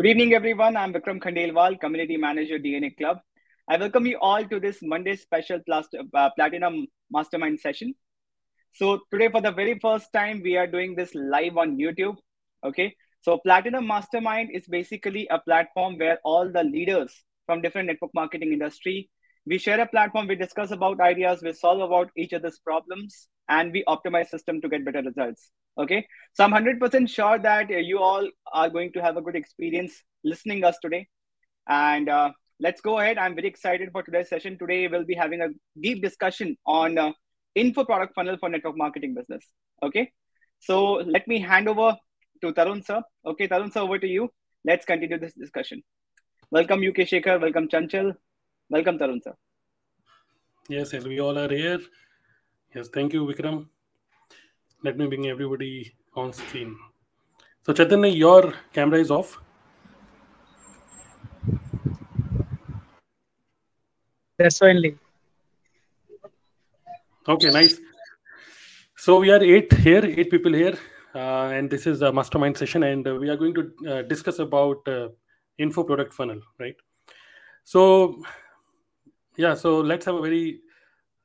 Good evening, everyone. I'm Vikram Khandelwal, Community Manager, DNA Club. I welcome you all to this Monday special uh, Platinum Mastermind session. So today, for the very first time, we are doing this live on YouTube. Okay. So Platinum Mastermind is basically a platform where all the leaders from different network marketing industry, we share a platform, we discuss about ideas, we solve about each other's problems, and we optimize system to get better results. Okay. So I'm 100% sure that you all are going to have a good experience listening us today. And uh, let's go ahead. I'm very excited for today's session. Today, we'll be having a deep discussion on uh, info product funnel for network marketing business. Okay. So let me hand over to Tarun sir. Okay, Tarun sir, over to you. Let's continue this discussion. Welcome UK Shekhar Welcome Chanchal. Welcome Tarun sir. Yes, yes, we all are here. Yes, thank you, Vikram. Let me bring everybody on screen. So Chaitanya, your camera is off. That's only. Okay, nice. So we are eight here, eight people here, uh, and this is a mastermind session, and uh, we are going to uh, discuss about uh, info product funnel, right? So, yeah, so let's have a very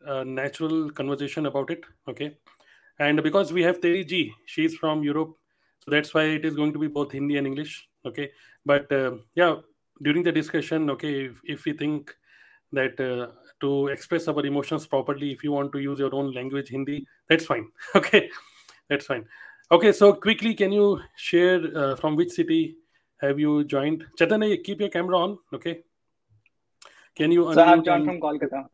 uh, natural conversation about it, okay? And because we have Teri Ji, she's from Europe, so that's why it is going to be both Hindi and English, okay? But uh, yeah, during the discussion, okay, if, if we think that to express our emotions properly if you want to use your own language hindi that's fine okay? That's fine. Okay so quickly can you share uh, from which city have you joined? Chaitanya keep your camera on okay? Can you so i'm joined from kolkata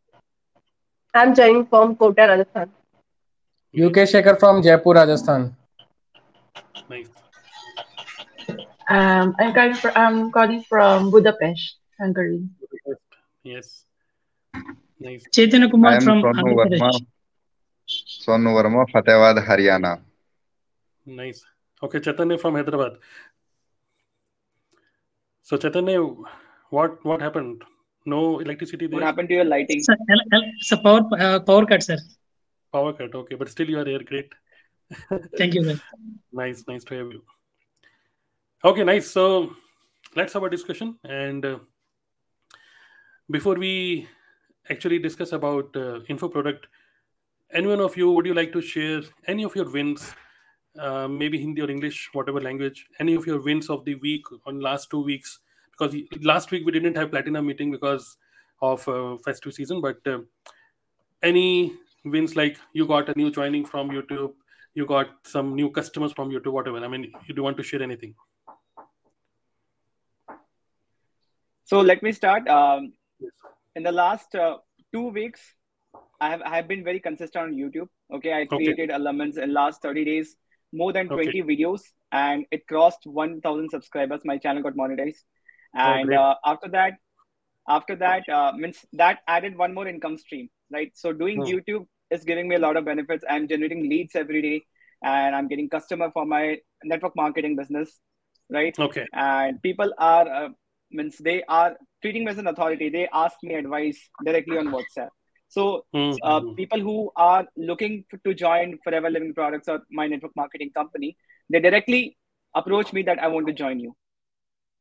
i'm joining from kota rajasthan uk shekhar from jaipur rajasthan nice um i'm calling from, i'm calling from budapest hungary yes Nice. Chaitanya Kumar from Sonu Verma. Sonu Verma, Fatehwad, Haryana. Nice. Okay, Chaitanya from Hyderabad. So Chaitanya, what what happened? No electricity there. What happened to your lighting? Sir, it's a power uh, power cut, sir. Power cut. Okay, but still you are here. Great. Thank you, sir. nice, nice to have you. Okay, nice. So let's have a discussion and. Uh, before we actually discuss about uh, info product any one of you would you like to share any of your wins uh, maybe hindi or english whatever language any of your wins of the week on last two weeks because last week we didn't have platinum meeting because of uh, festive season but uh, any wins like you got a new joining from youtube you got some new customers from youtube whatever i mean you do want to share anything so let me start um, in the last uh, two weeks, I have I have been very consistent on YouTube. Okay, I created okay. elements in last 30 days, more than 20 okay. videos, and it crossed 1,000 subscribers. My channel got monetized, and oh, uh, after that, after that uh, means that added one more income stream, right? So doing hmm. YouTube is giving me a lot of benefits. I'm generating leads every day, and I'm getting customer for my network marketing business, right? Okay. And people are uh, means they are treating me as an authority. They ask me advice directly on WhatsApp. So mm-hmm. uh, people who are looking to join Forever Living Products or my network marketing company, they directly approach me that I want to join you,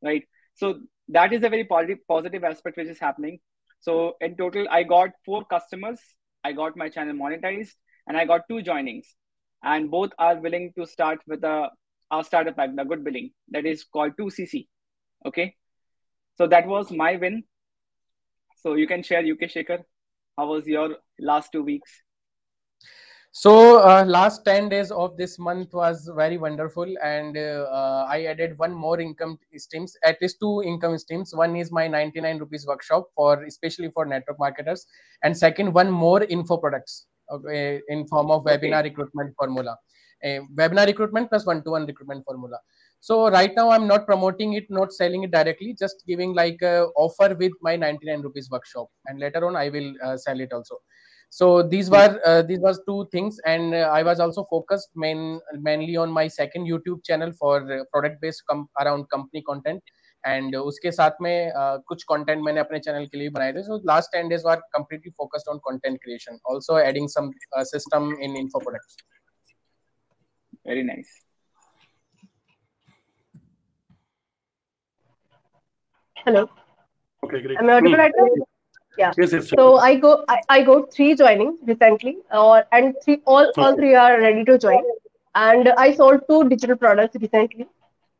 right? So that is a very positive aspect which is happening. So in total, I got four customers. I got my channel monetized, and I got two joinings, and both are willing to start with a our startup pack, the good billing that is called 2CC. Okay, so that was my win. So you can share UK Shekhar. How was your last two weeks? So uh, last 10 days of this month was very wonderful and uh, I added one more income streams, at least two income streams. One is my 99 rupees workshop for especially for network marketers and second one more info products okay, in form of webinar okay. recruitment formula. A webinar recruitment plus one-to-one recruitment formula so right now i'm not promoting it not selling it directly just giving like a offer with my 99 rupees workshop and later on i will uh, sell it also so these hmm. were uh, these was two things and uh, i was also focused main mainly on my second youtube channel for uh, product based com- around company content and उसके साथ में uh, कुछ content मैंने अपने channel के लिए बनाए थे so last ten days were completely focused on content creation also adding some system in info products very nice Hello. Okay, great. Am I audible Hmm. right now? Yeah. Yes, yes. So I go I, I got three joining recently, or and three all all three are ready to join. And I sold two digital products recently.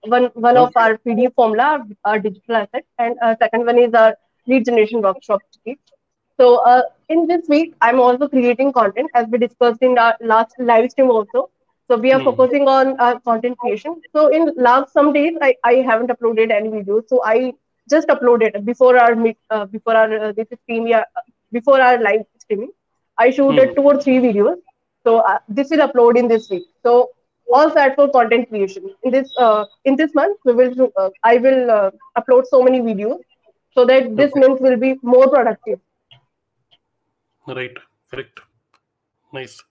One one of Okay. our PDF formula, our digital asset, and uh, second one is our lead generation workshop ticket. So uh, in this week, I'm also creating content as we discussed in our last live stream also. So we are Hmm. focusing on uh, content creation. So in last some days, I, I haven't uploaded any videos. So I just uploaded before our meet, uh, before our uh, this stream, yeah, before our live streaming. I shooted Hmm. two or three videos. So uh, this will upload in this week. So all set for content creation. In this uh, in this month, we will uh, I will uh, upload so many videos so that this Okay. month will be more productive. Right. Correct. Nice.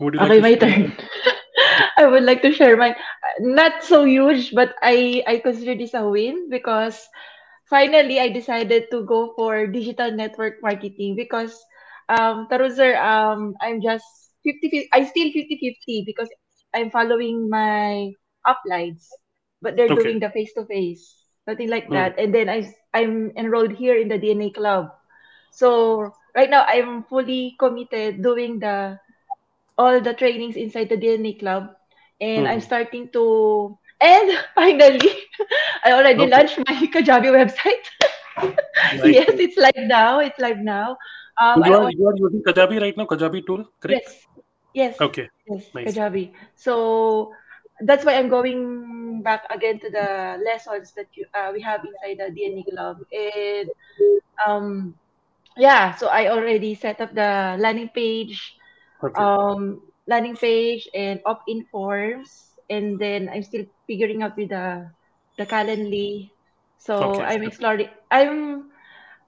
Would you like Okay, to my share? turn. I would like to share mine. Not so huge, but I I consider this a win because finally I decided to go for digital network marketing because um Tarun sir, um I'm just 50 I still 50-50 because I'm following my uplines, but they're Okay. doing the face to face, something like Hmm. that. And then I I'm enrolled here in the DNA club. So right now I'm fully committed doing the all the trainings inside the DNA club and I'm Hmm. starting to and finally I already Okay. launched my Kajabi website. Yes, it's live now. It's live now. Um, you, are, you are using Kajabi right now, Kajabi tool, correct? yes, yes, Okay. yes, Nice. Kajabi. So that's why I'm going back again to the lessons that you, uh, we have inside the DNA club and um yeah so i already set up the landing page Okay. um landing page and opt-in forms and then i'm still figuring out with the the calendly so Okay. i'm exploring i'm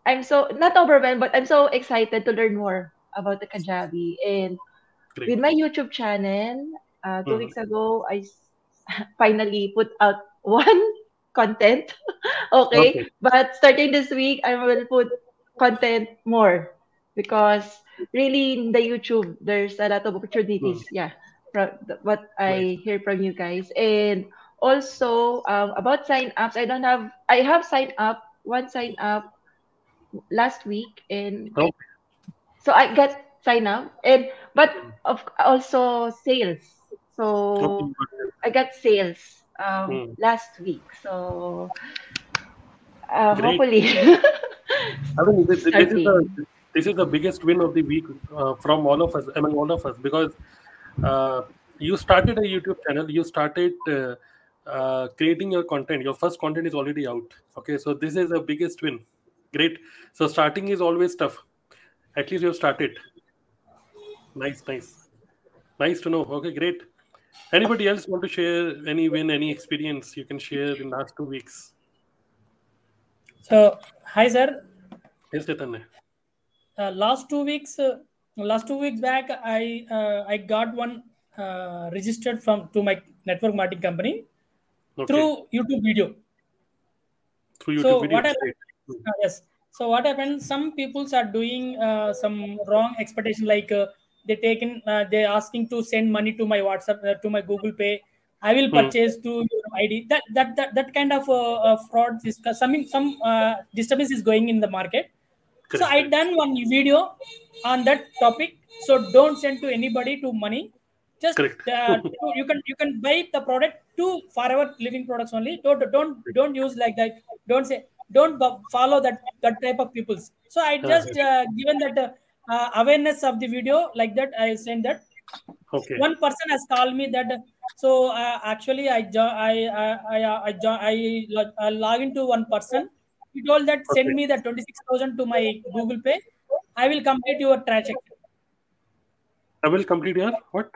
i'm so not overwhelmed but i'm so excited to learn more about the kajabi and with my youtube channel uh, 2 Mhm. weeks ago I finally put out one content okay Okay. but starting this week i will put content more because really in the youtube there's a lot of opportunities yeah from what i Nice. hear from you guys and also um, about sign ups i don't have i have signed up one sign up last week and Okay. so i got sign up and but of also sales so good. i got sales um, Hmm. last week so uh, hopefully I mean, this, this is the this is the biggest win of the week uh, from all of us, among all of us, because uh, you started a YouTube channel, you started uh, uh, creating your content. Your first content is already out. Okay, so this is the biggest win. Great. So starting is always tough. At least you have started. Nice, nice, nice to know. Okay, great. Anybody else want to share any win, any experience you can share in the last two weeks? So, hi, sir. Yes, Chaitanya. Uh, last two weeks, uh, last two weeks back, I uh, I got one uh, registered from to my network marketing company Okay, through YouTube video. through YouTube So video. what happened? Uh, yes. So what happened? Some peoples are doing uh, some wrong expectation, like uh, they taken uh, they asking to send money to my WhatsApp uh, to my Google Pay. I will Hmm. purchase to your ID. That that that, that kind of fraud is some some uh, disturbance is going in the market. So I done one video on that topic. So don't send to anybody to money. Just uh, you can you can buy the product to forever living products only. Don't don't don't use like that. Don't say don't follow that that type of peoples. So I just uh, given that uh, awareness of the video like that. I send that okay. one person has called me that so uh, actually i jo- i i i, I, jo- I, I log into one person he told that send Okay. me the 26000 to my google pay i will complete your transaction I will complete your what?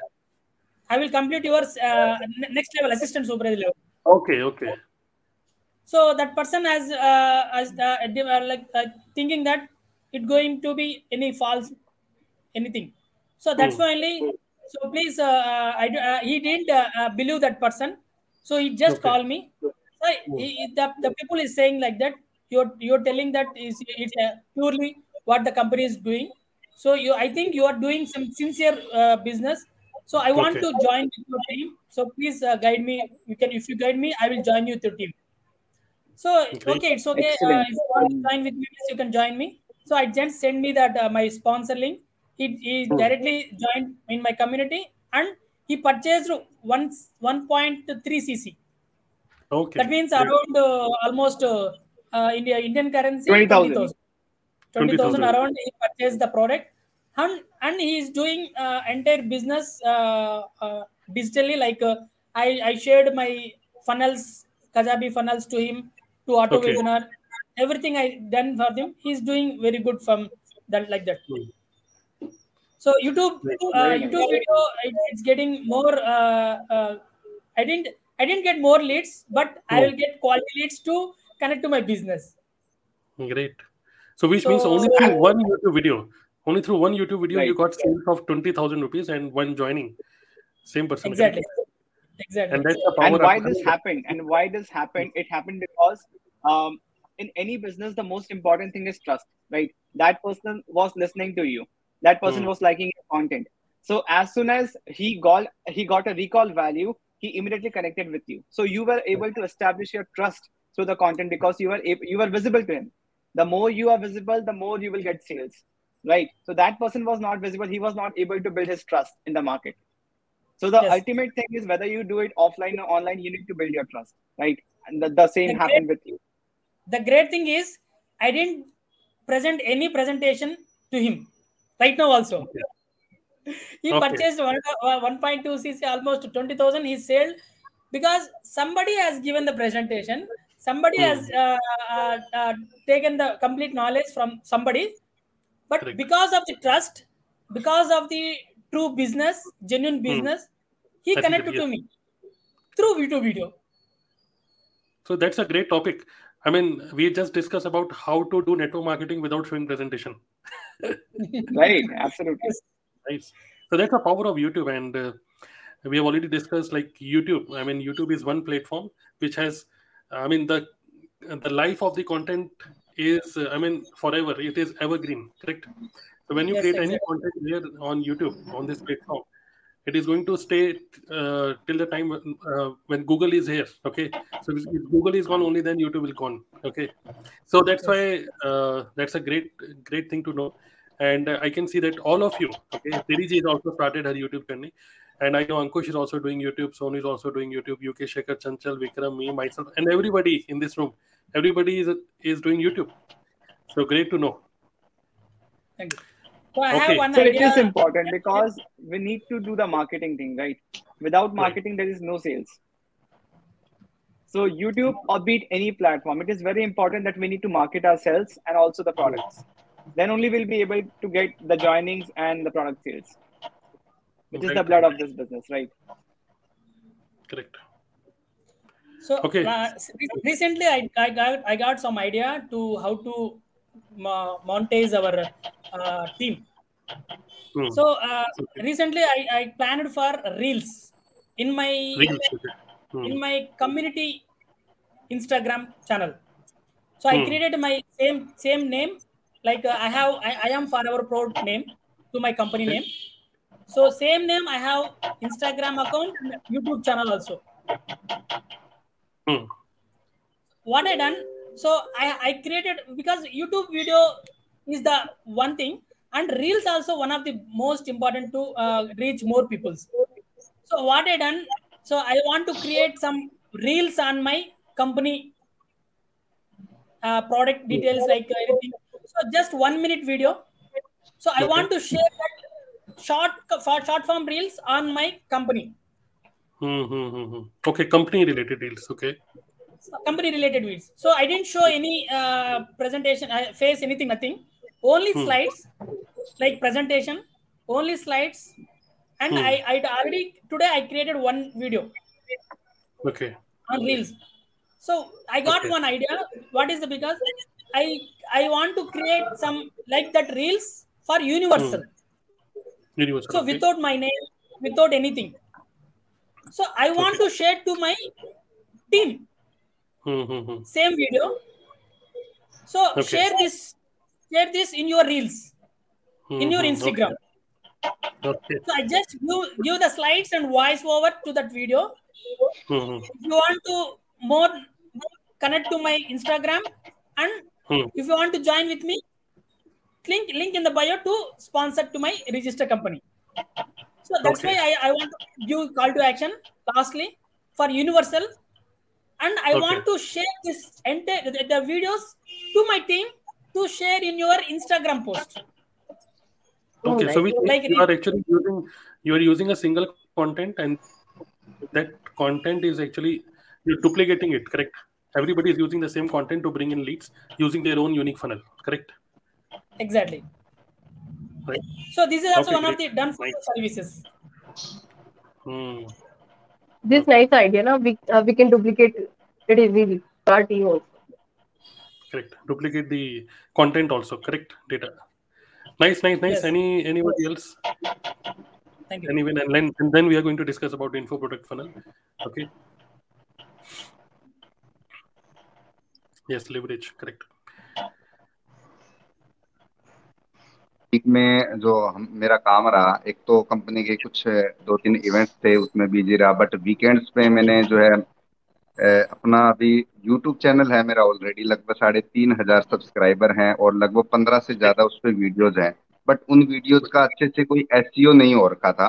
i will complete your uh, next level assistant supervisor level Okay, okay. so that person has uh, has uh, uh, like uh, thinking that it going to be any false anything so that's Hmm. why only so please uh, uh, I, uh, he didn't uh, uh, believe that person so he just Okay. called me so he, he- the, the people is saying like that you're you're telling that is it's uh, purely what the company is doing so you i think you are doing some sincere uh, business so i want Okay. to join with your team so please uh, guide me you can if you guide me i will join you with your team So Okay. okay, it's okay. Uh, Excellent. if you want to join with me, you can join me. So I just send me that uh, my sponsor link. He, he Hmm. directly joined in my community and he purchased one 1.3 cc. Okay. That means around uh, almost uh, India Indian currency 20,000. 20,000 20,000. 20,000 around he purchased the product and and he is doing uh, entire business uh, uh, digitally like uh, I, I shared my funnels kajabi funnels to him to auto Okay. webinar everything i done for him he's doing very good from that like that Hmm. so youtube uh, youtube video it's getting more uh, uh, i didn't i didn't get more leads but i Hmm. will get quality leads to connect to my business. Great. So, which means only through one YouTube video, only through one YouTube video, you got sales of 20,000 rupees and one joining. Same person. exactly. Exactly. And that's the power and of why this happened? And why this happened? It happened because um, in any business the most important thing is trust right? That person was listening to you. That person Hmm. was liking your content. So as soon as he got he got a recall value he immediately connected with you. So you were able to establish your trust through the content because you were you were visible to him the more you are visible the more you will get sales right so that person was not visible he was not able to build his trust in the market so the Yes. ultimate thing is whether you do it offline or online, you need to build your trust, right? And the, the same The happened with you. the great thing is i didn't present any presentation to him right now also he Okay. purchased one, uh, 1.2 cc almost 20000 he sold because somebody has given the presentation somebody Hmm. has uh, uh, uh, taken the complete knowledge from somebody but Correct. because of the trust because of the true business genuine business he Hmm. Connected to me through youtube video So that's a great topic. I mean, we just discussed about how to do network marketing without showing presentation. Right, absolutely. Nice. So that's the power of YouTube, and uh, we have already discussed like YouTube. I mean, YouTube is one platform which has, I mean, the the life of the content is, uh, I mean, forever. It is evergreen, correct? So when you Yes, create any content here on YouTube on this platform, it is going to stay uh, till the time uh, when Google is here. Okay, so if Google is gone, only then YouTube will gone. Okay, so that's why uh, that's a great great thing to know and uh, I can see that all of you, okay, Teriji has also started her YouTube journey, and I know Ankush is also doing YouTube, Sony is also doing YouTube, UK Shekhar, Chanchal, Vikram, me, myself, and everybody in this room, everybody is is doing YouTube. So great to know. Thank you. So I Okay. have one So it idea. is important because we need to do the marketing thing, right? Without marketing, there is no sales. So YouTube or beat any platform, it is very important that we need to market ourselves and also the products. Then only we'll be able to get the joinings and the product sales, which is the blood of this business, right? Correct. So Okay. uh, recently, I, I got I got some idea to how to ma- monetize our uh, team. Hmm. So uh, recently, I, I planned for reels in my Reels, okay. Hmm. in my community Instagram channel. So I Hmm. created my same same name, like uh, I have I, I am Forever Proud name to my company Okay. name. So same name I have Instagram account YouTube channel also. Hmm. What I done? So I I created because YouTube video is the one thing and reels also one of the most important to uh, reach more people. So what I done? So I want to create some reels on my company uh, product details like everything. So just one minute video. So I want to share that short for short form reels on my company. Hmm, hmm, hmm, hmm. Okay, company related reels. Okay. company related reels. So I didn't show any uh, presentation, I face anything, nothing. Only Hmm. slides, like presentation, only slides. And Hmm. I, I already today I created one video Okay. on reels. So I got Okay. one idea. What is the because I I want to create some like that reels for universal. Universal. So okay. without my name, without anything. So I want Okay. to share to my team Hmm, hmm, hmm. same video so Okay. share this share this in your reels Hmm, in your instagram Okay. so i just give, give the slides and voice over to that video Hmm, if you want to more connect to my Instagram, and if you want to join with me, link link in the bio to sponsor to my register company. So that's Okay. why I, I want to give call to action. Lastly, for Universal, and I Okay. want to share this entire the, the videos to my team to share in your Instagram post. Oh, okay, so we Like you are actually using you are using a single content and that content is actually you're duplicating it, correct? Everybody is using the same content to bring in leads using their own unique funnel, correct? Exactly. Right. So this is also Okay, one of the great. done for Nice. services. Hmm. This nice idea, na? We uh, we can duplicate it easily. Our team also. Correct. Duplicate the content also, correct? Data. Nice, nice, nice. Yes. Any anybody else? Thank you. Anyone and then and then we are going to discuss about the info product funnel. Okay. Yes, leverage, correct. Week में जो हम मेरा काम रहा एक तो company के कुछ दो तीन इवेंट्स थे उसमें बिज़ी रहा बट वीकेंड्स पे मैंने जो है अपना अभी यूट्यूब चैनल है मेरा ऑलरेडी लगभग साढ़े तीन हज़ार सब्सक्राइबर हैं और लगभग पंद्रह से ज़्यादा उस पर वीडियोज़ हैं। बट उन वीडियोज़ का अच्छे से कोई एस नहीं हो रखा था।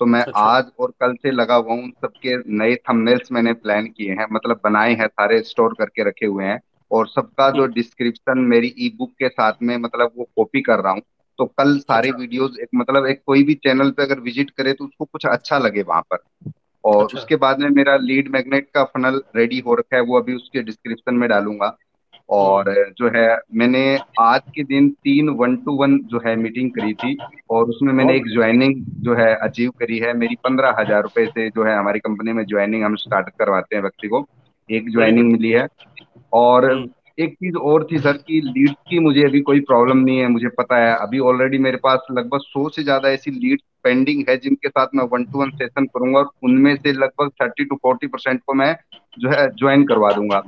तो मैं अच्छा। आज और कल से लगा हुआ हूँ उन सबके नए थंबनेल्स मैंने प्लान किए हैं मतलब बनाए हैं सारे स्टोर करके रखे हुए हैं। और सबका जो डिस्क्रिप्शन मेरी ई बुक के साथ में मतलब वो कॉपी कर रहा हूँ। तो कल सारे अच्छा। वीडियोस एक मतलब एक कोई भी चैनल पे अगर विज़िट करे तो उसको कुछ अच्छा लगे वहाँ पर। और अच्छा। उसके बाद में मेरा लीड मैग्नेट का फनल रेडी हो रखा है वो अभी उसके डिस्क्रिप्शन में डालूँगा। और जो है मैंने आज के दिन तीन वन टू वन जो है मीटिंग करी थी और उसमें मैंने एक ज्वाइनिंग जो है अचीव करी है। मेरी पंद्रह हज़ार रुपए से जो है हमारी कंपनी में ज्वाइनिंग हम स्टार्ट करवाते हैं व्यक्ति को। एक ज्वाइनिंग मिली है। और हम्म। एक चीज़ और थी सर कि लीड की मुझे अभी कोई प्रॉब्लम नहीं है मुझे पता है। अभी ऑलरेडी मेरे पास लगभग सौ से ज़्यादा ऐसी लीड पेंडिंग है जिनके साथ मैं वन टू वन सेशन करूँगा और उनमें से लगभग थर्टी टू फोर्टी परसेंट को मैं जो है ज्वाइन करवा दूँगा।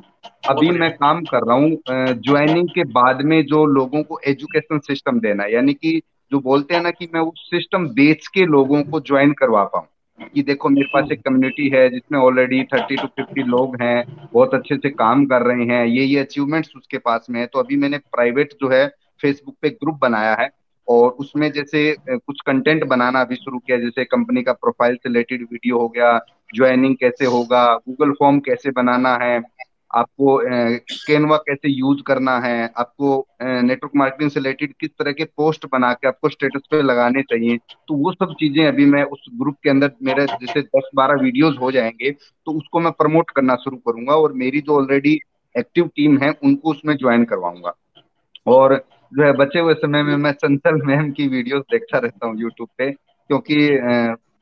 अभी मैं काम कर रहा हूँ ज्वाइनिंग के बाद में जो लोगों को एजुकेशन सिस्टम देना यानी कि जो बोलते हैं ना कि मैं उस सिस्टम बेच के लोगों को ज्वाइन करवा पाऊँ। कि देखो मेरे पास एक कम्युनिटी है जिसमें ऑलरेडी थर्टी टू फिफ्टी लोग हैं, बहुत अच्छे से काम कर रहे हैं, ये ये अचीवमेंट्स उसके पास में है। तो अभी मैंने प्राइवेट जो है फेसबुक पे ग्रुप बनाया है और उसमें जैसे कुछ कंटेंट बनाना अभी शुरू किया जैसे कंपनी का प्रोफ़ाइल से रिलेटेड वीडियो हो गया ज्वाइनिंग कैसे होगा गूगल फॉर्म कैसे बनाना है आपको कैनवा कैसे यूज़ करना है, आपको नेटवर्क मार्केटिंग से रिलेटेड किस तरह के पोस्ट बना के आपको स्टेटस पे लगाने चाहिए तो वो सब चीज़ें अभी मैं उस ग्रुप के अंदर मेरे जैसे दस बारह वीडियोस हो जाएँगे तो उसको मैं प्रमोट करना शुरू करूँगा और मेरी जो ऑलरेडी एक्टिव टीम है, उनको उसमें ज्वाइन करवाऊँगा। और जो है, बचे हुए समय में मैं चंचल मैम की वीडियोस देखता रहता हूँ यूट्यूब पे, क्योंकि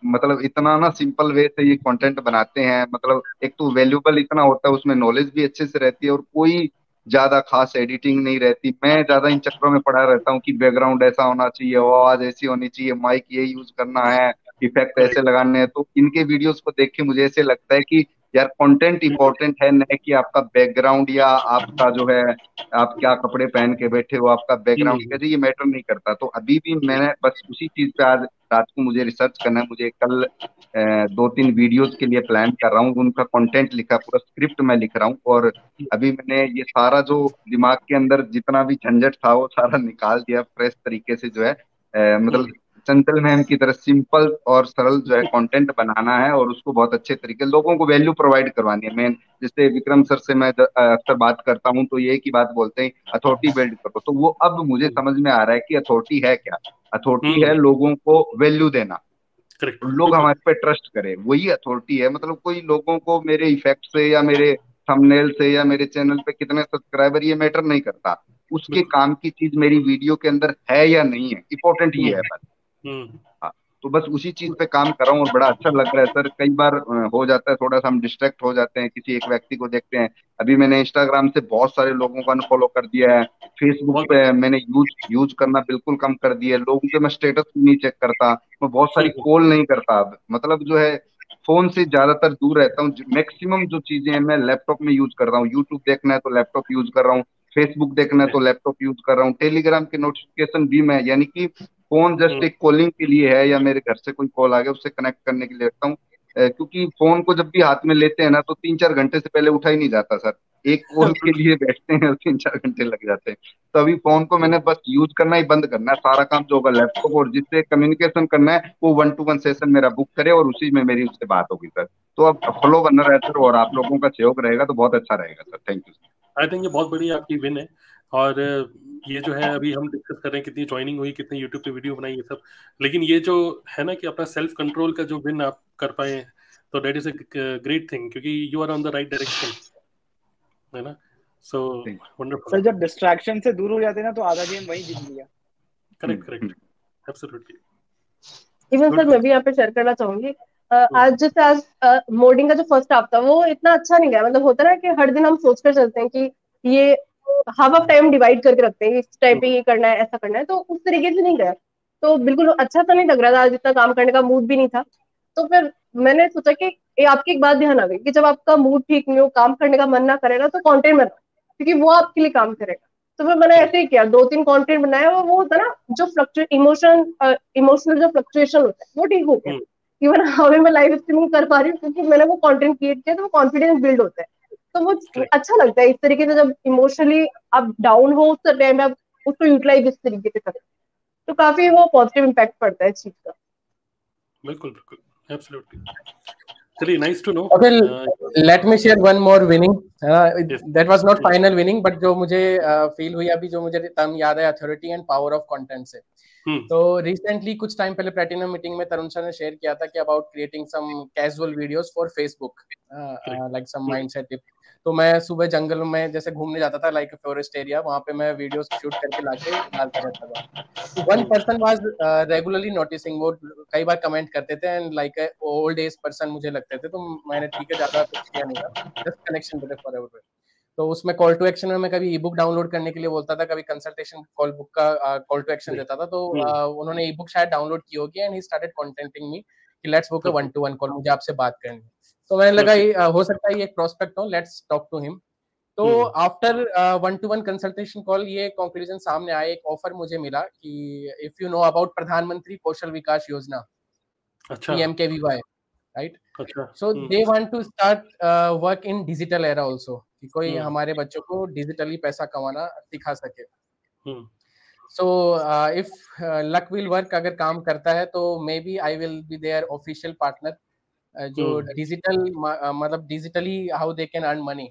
मतलब इतना ना सिंपल वे से ये कंटेंट बनाते हैं मतलब एक तो वैल्यूबल इतना होता है उसमें नॉलेज भी अच्छे से रहती है और कोई ज़्यादा खास एडिटिंग नहीं रहती। मैं ज़्यादा इन चक्करों में पढ़ा रहता हूँ कि बैकग्राउंड ऐसा होना चाहिए आवाज़ ऐसी होनी चाहिए माइक ये यूज़ करना है इफ़ेक्ट ऐसे लगाने हैं। तो इनके वीडियोस को देख के मुझे ऐसे लगता है कि यार कंटेंट इंपॉर्टेंट है न कि आपका बैकग्राउंड या आपका जो है आप क्या कपड़े पहन के बैठे हो आपका बैकग्राउंड कैसे ये मैटर नहीं करता। तो अभी भी मैंने बस उसी चीज़ पे आज रात को मुझे रिसर्च करना है मुझे कल दो तीन वीडियोस के लिए प्लान कर रहा हूँ उनका कंटेंट लिखा पूरा स्क्रिप्ट मैं लिख रहा हूँ और अभी मैंने ये सारा जो दिमाग के अंदर जितना भी झंझट था वो सारा निकाल दिया फ्रेश तरीके से जो है मतलब चंचल मैम की तरह सिंपल और सरल जो है कंटेंट बनाना है और उसको बहुत अच्छे तरीके लोगों को वैल्यू प्रोवाइड करवानी है। मैं जैसे विक्रम सर से मैं अक्सर बात करता हूँ तो ये की बात बोलते हैं अथॉरिटी बिल्ड करो। तो वो अब मुझे समझ में आ रहा है कि अथॉरिटी है क्या? अथॉरिटी है लोगों को वैल्यू देना। लोग हमारे पे ट्रस्ट करे वही अथॉरिटी है। मतलब कोई लोगों को मेरे इफ़ेक्ट से या मेरे थंबनेल से या मेरे चैनल पे कितने सब्सक्राइबर ये मैटर नहीं करता। उसके काम की चीज़ मेरी वीडियो के अंदर है या नहीं है? इंपॉर्टेंट ये है बस हाँ तो बस उसी चीज़ पे काम कर रहा हूँ और बड़ा अच्छा लग रहा है सर। कई बार हो जाता है थोड़ा सा हम डिस्ट्रैक्ट हो जाते हैं किसी एक व्यक्ति को देखते हैं। अभी मैंने इंस्टाग्राम से बहुत सारे लोगों को अनफॉलो कर दिया है। फेसबुक पे मैंने यूज़ यूज़ करना बिल्कुल कम कर दिया है। लोगों के मैं स्टेटस भी नहीं चेक करता। मैं बहुत सारी कॉल नहीं करता अब। मतलब जो है फ़ोन से ज़्यादातर दूर रहता हूँ। मैक्सिमम जो चीज़ें हैं मैं लैपटॉप में यूज़ कर रहा हूँ। यूट्यूब देखना है तो लैपटॉप यूज़ कर रहा हूँ। फेसबुक देखना है तो लैपटॉप यूज़ कर रहा हूँ। टेलीग्राम के नोटिफिकेशन भी मैं यानी कि फ़ोन जस्ट एक कॉलिंग के लिए है या मेरे घर से कोई कॉल आ गया उससे कनेक्ट करने के लिए रखता हूँ। क्योंकि फ़ोन को जब भी हाथ में लेते हैं ना तो तीन चार घंटे से पहले उठा ही नहीं जाता सर। एक कॉल के लिए बैठते हैं और तीन चार घंटे लग जाते हैं। तो अभी फ़ोन को मैंने बस यूज़ करना ही बंद करना है। सारा काम जो होगा लैपटॉप और जिससे कम्युनिकेशन करना है वो वन टू वन सेशन मेरा बुक करे और उसी में मेरी उससे बात होगी सर। तो अब फ्लो बना रहे सर और आप लोगों का सहयोग रहेगा तो बहुत अच्छा रहेगा sir. Thank you I think ये बहुत बड़ी आपकी विन है। और ये जो है अभी हम डिस्कस कर रहे हैं कितनी ज्वाइनिंग हुई कितनी यूट्यूब पे वीडियो बनाई ये सब। लेकिन ये जो है ना कि अपना सेल्फ कंट्रोल का जो विन आप कर पाए तो that is a great thing क्योंकि you are on the right direction है ना? सो वंडरफुल सर जब डिस्ट्रैक्शन से दूर हो जाते हैं ना तो आधा गेम वही जीत लिया। Correct correct absolutely even sir मैं भी यहाँ पे शेयर करना चाहूँगी। आज जैसे आज मोडिंग का जो फ़र्स्ट हाफ़ था वो इतना अच्छा नहीं गया। मतलब होता है ना कि हर दिन हम सोच कर चलते हैं कि ये हाफ़ ऑफ़ टाइम डिवाइड करके रखते हैं इस टाइम पे ये करना है ऐसा करना है तो उस तरीके से नहीं गया। तो बिल्कुल अच्छा सा नहीं लग रहा था आज इतना काम करने का मूड भी नहीं था। तो फिर मैंने सोचा कि आपकी एक बात ध्यान आ गई कि जब आपका मूड ठीक नहीं हो काम करने का मन ना करेगा तो कॉन्टेंट बनाओ क्योंकि वो आपके लिए काम करेगा। तो फिर मैंने ऐसे ही किया दो तीन कंटेंट बनाया और वो होता ना जो फ्लक्चुएट इमोशन इमोशनल जो फ्लक्चुएशन होता है वो ठीक हो गया। इवन अभी मैं लाइव स्ट्रीमिंग कर पा रही हूँ क्योंकि मैंने वो कंटेंट क्रिएट किया तो वो कॉन्फिडेंस बिल्ड होता है। तो वो अच्छा लगता है इस तरीके से जब इमोशनली आप डाउन हो उस टाइम आप उसको यूटिलाइज इस तरीके से करें तो काफ़ी वो पॉजिटिव इम्पैक्ट पड़ता है इस चीज़ का। बिल्कुल बिल्कुल। एब्सोल्युटली चलिए nice to know okay let me share one more winning that was not final winning but जो मुझे फील uh, हुई अभी जो मुझे टर्म याद है authority and power of content से। Hmm. तो रिसेंटली कुछ टाइम पहले प्लेटिनम मीटिंग में तरुण सर ने शेयर किया था कि about creating some casual videos for Facebook like some mindset tip तो मैं सुबह जंगल में जैसे घूमने जाता था लाइक फॉरेस्ट एरिया वहाँ पे मैं वीडियोस शूट करके लाके डालता रहता था। One person was regularly noticing वो कई बार कमेंट करते थे and like old age person मुझे लगते थे तो मैंने ठीक है ज़्यादा कुछ किया नहीं था। Just connection with for ever तो उसमें कॉल टू एक्शन में मैं कभी ई बुक डाउनलोड करने के लिए बोलता था कभी कंसल्टेशन कॉल बुक का कॉल टू एक्शन देता था तो uh, उन्होंने ई बुक शायद डाउनलोड की होगी and he started contacting me कि let's book one to one call मुझे आपसे बात करनी तो मैंने लगा ये हो सकता है ये एक प्रोस्पेक्ट हो लेट्स टॉक टू हिम तो after one to one consultation call ये कंक्लूजन सामने आया एक ऑफ़र मुझे मिला कि if you know about Pradhan Mantri Kaushal Vikas Yojana PMKVY right so they want to start work in digital era also कि कोई hmm. हमारे बच्चों को डिजिटली पैसा कमाना सिखा सके। So if luck will work अगर काम करता है तो maybe I will be their official partner जो डिजिटल uh, मतलब digitally how they can earn money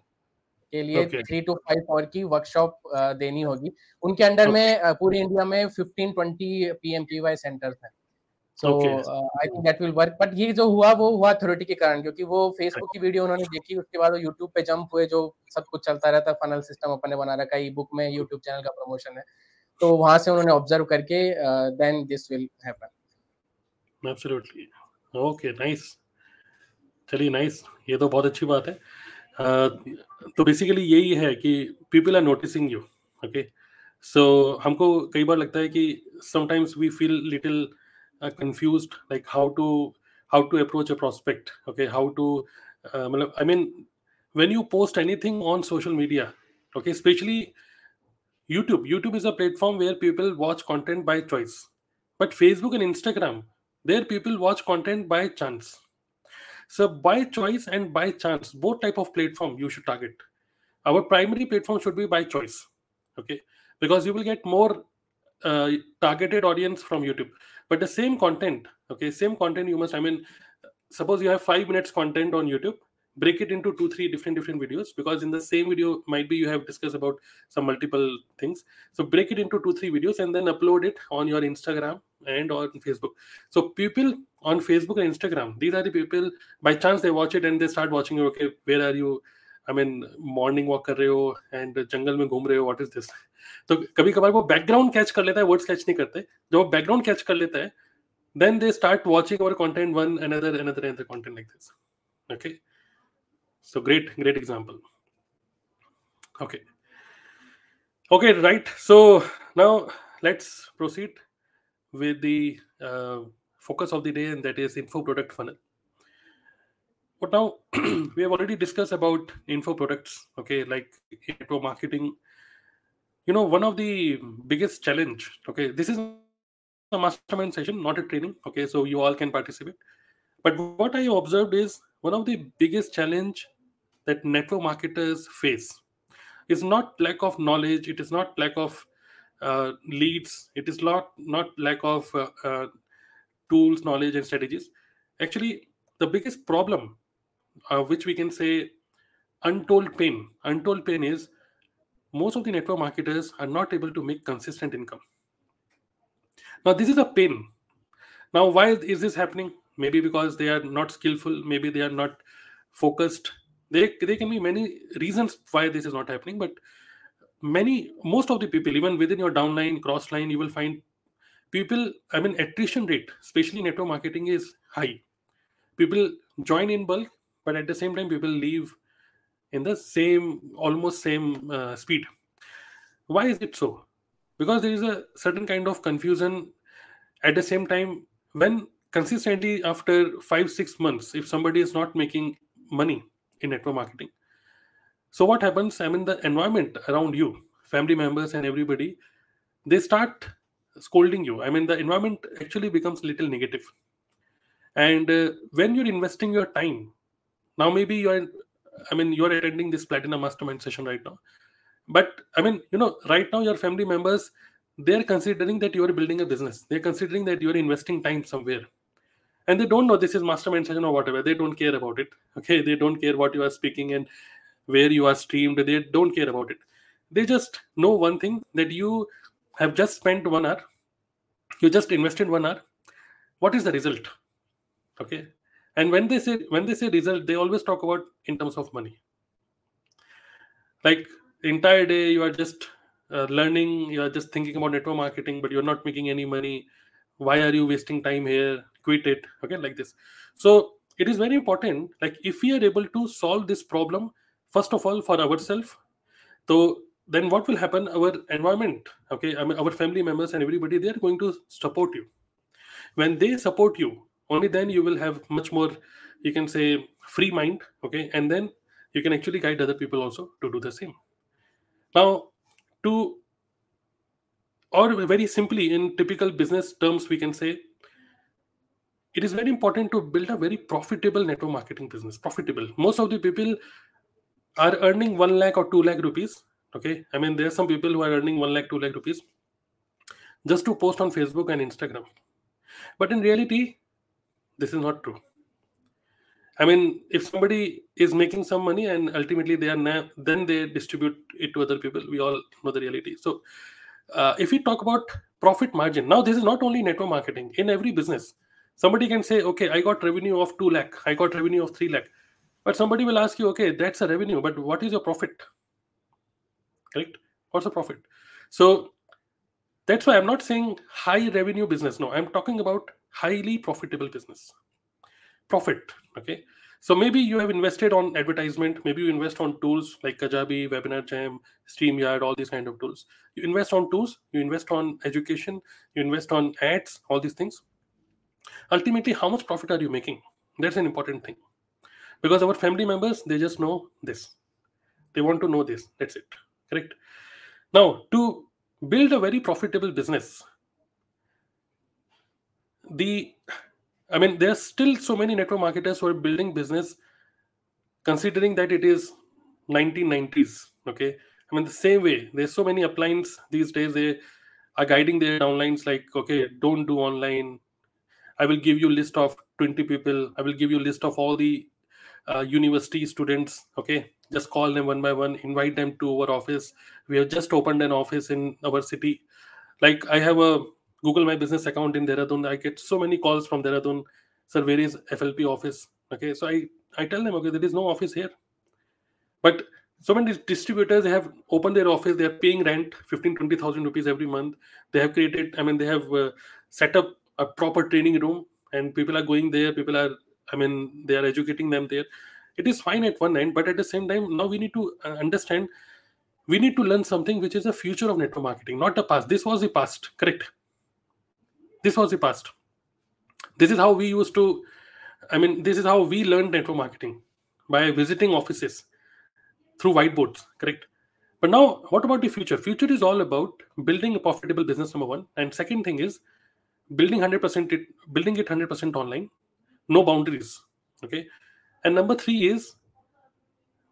के लिए थ्री टू फाइव आवर की वर्कशॉप देनी होगी। उनके अंडर. में पूरी इंडिया में fifteen twenty P M P Y centres हैं। So I think that will work but ये जो हुआ वो हुआ अथॉरिटी के कारण क्योंकि वो फेसबुक की वीडियो उन्होंने देखी उसके बाद वो यूट्यूब पे जंप हुए जो सब कुछ चलता रहता है फनल सिस्टम अपने बना रखा है ई बुक में यूट्यूब चैनल का प्रमोशन है। तो वहाँ से उन्होंने ऑब्ज़र्व करके then this will happen absolutely okay nice चलिए नाइस ये तो बहुत अच्छी बात है। तो बेसिकली यही है कि people are noticing you okay so हमको कई बार लगता है कि sometimes we feel little confuse like how to how to approach a prospect okay how to मतलब I mean when you post anything on social media okay specially YouTube YouTube is a platform where people watch content by choice but Facebook and Instagram there people watch content by chance so by choice and by chance both type of platform you should target. Our primary platform should be by choice okay? Because you will get more uh, targeted audience from youtube. But the same content okay same content you must i mean suppose you have five minutes content on youtube break it into two three different different videos because in the same video might be you have discussed about some multiple things so break it into two three videos and then upload it on your instagram and on facebook so people on facebook and instagram these are the people by chance they watch it and they start watching okay where are you I mean morning walk कर रहे हो and जंगल में घूम रहे हो what is this तो कभी कभार वो बैकग्राउंड कैच कर लेता है वर्ड्स कैच नहीं करते जब वो बैकग्राउंड कैच कर लेता है then they start watching our content one another another another content like this okay so great great example. Okay. Okay right. So now let's proceed with the uh, focus of the day and that is info product funnel. But now we have already discussed about info products okay like info marketing. You know one of the biggest challenge okay this is a mastermind session not a training okay so you all can participate. But what i observed is one of the biggest challenge that network marketers face. Is not lack of knowledge it is not lack of uh, leads it is not not lack of uh, uh, tools knowledge and strategies. Actually the biggest problem uh, which we can say untold pain untold pain is most of the network marketers are not able to make consistent income. Now this is a pain. Now why is this happening? Maybe because they are not skillful maybe they are not focused there, there can be many reasons why this is not happening but many most of the people even within your downline cross line you will find people i mean attrition rate especially network marketing is high. People join in bulk but at the same time people leave in the same almost same uh, speed. Why is it so? Because there is a certain kind of confusion at the same time when consistently after 5 6 months if somebody is not making money in network marketing. So what happens i mean the environment around you family members and everybody they start scolding you. I mean the environment actually becomes little negative. and uh, when you're investing your time now maybe you're i mean you're attending this platinum mastermind session right now. But i mean you know right now your family members they're considering that you're building a business. They're considering that you're investing time somewhere and they don't know this is mastermind session or whatever. They don't care about it. Okay? They don't care what you are speaking and where you are streamed. They don't care about it. They just know one thing that you have just spent one hour. You just invested one hour. What is the result? Okay? And when they say when they say result they always talk about in terms of money. Like entire day you are just uh, learning you are just thinking about network marketing but you're not making any money why are you wasting time here? Quit it. Okay like this. So it is very important like if we are able to solve this problem first of all for ourselves so then what will happen? Our environment okay i mean our family members and everybody they are going to support you. When they support you only then you will have much more you can say free mind okay and then you can actually guide other people also to do the same. Now to or very simply in typical business terms we can say it is very important to build a very profitable network marketing business. Profitable. Most of the people are earning 1 lakh or 2 lakh rupees. Okay? I mean there are some people who are earning 1 lakh 2 lakh rupees just to post on facebook and instagram. But in reality this is not true. I mean if somebody is making some money and ultimately they are na- then they distribute it to other people we all know the reality. So uh, if we talk about profit margin now this is not only network marketing. In every business somebody can say okay i got revenue of 2 lakh i got revenue of 3 lakh. But somebody will ask you okay that's a revenue but what is your profit? Correct? What's the profit? So that's why i'm not saying high revenue business no i'm talking about highly profitable business. Profit okay so maybe you have invested on advertisement maybe you invest on tools like kajabi webinar jam streamyard all these kind of tools. You invest on tools you invest on education you invest on ads all these things. Ultimately how much profit are you making? That's an important thing. Because our family members they just know this. They want to know this. That's it. Correct? Now to build a very profitable business the i mean there's still so many network marketers who are building business considering that it is 1990s okay? I mean the same way there's so many uplines these days they are guiding their downlines like okay don't do online. I will give you list of 20 people. I will give you list of all the uh, university students okay? Just call them one by one invite them to our office. We have just opened an office in our city. Like i have a google my business account in dehradun i get so many calls from dehradun sir where is flp office? Okay so i i tell them okay there is no office here. But so many distributors they have opened their office they are paying rent 15 20000 rupees every month. They have created i mean they have uh, set up a proper training room and people are going there people are i mean they are educating them there. It is fine at one end but at the same time now we need to uh, understand we need to learn something which is the future of network marketing not the past. This was the past correct this was the past this is how we used to i mean this is how we learned network marketing by visiting offices through whiteboards correct but now what about the future future is all about building a profitable business number one and second thing is building 100% it building it 100% online no boundaries. Okay, and number three is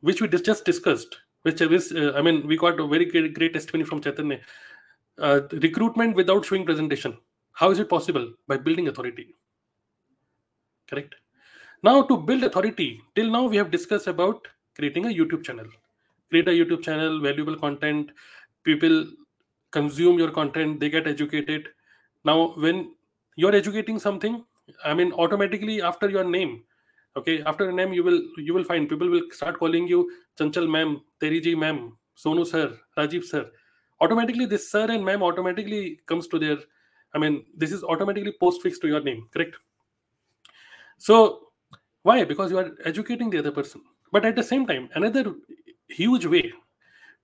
which we just discussed, which is uh, I mean we got a very great, great testimony from Chaitanya. Uh, recruitment without showing presentation. How is it possible? By building authority. Correct. Now to build authority, till now we have discussed about creating a YouTube channel. Create a YouTube channel, valuable content, people consume your content, they get educated. Now when you're educating something, I mean automatically after your name, okay, after a name you will you will find people will start calling you Chanchal ma'am, Teriji ma'am, Sonu sir, Rajiv sir. Automatically this sir and ma'am automatically comes to their I mean this is automatically postfix to your name, correct? So why? Because you are educating the other person. But at the same time, another huge way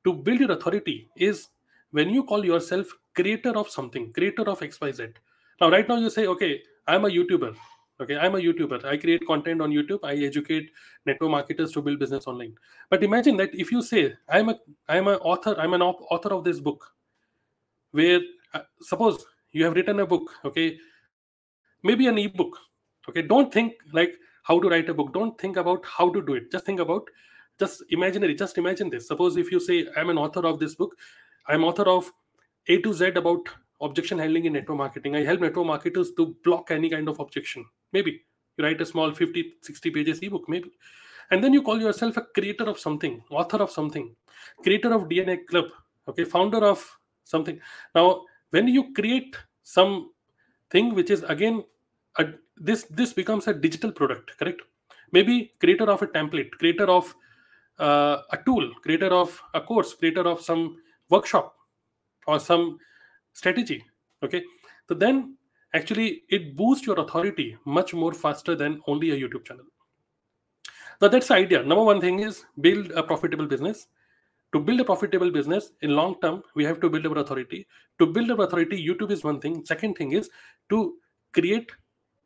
to build your authority is when you call yourself creator of something, creator of XYZ. Now, right now you say, okay, I'm a YouTuber. Okay, I'm a YouTuber. I create content on YouTube. I educate network marketers to build business online. But imagine that if you say, I'm a I'm an author, I'm an author of this book, where uh, suppose you have written a book, okay, maybe an ebook. Okay, don't think like how to write a book. Don't think about how to do it. Just think about just imaginary just imagine this. Suppose if you say i'm an author of this book. I'm author of a to z about objection handling in network marketing. I help network marketers to block any kind of objection. Maybe. You write a small 50 60 pages ebook maybe. And then you call yourself a creator of something author of something creator of dna club okay? Founder of something. Now when you create some thing which is again a, this this becomes a digital product correct? Maybe creator of a template creator of uh, a tool creator of a course creator of some workshop or some strategy okay? So then actually it boosts your authority much more faster than only a youtube channel. Now that's the idea. Number one thing is build a profitable business to build a profitable business in long term we have to build our authority to build our authority youtube is one thing second thing is to create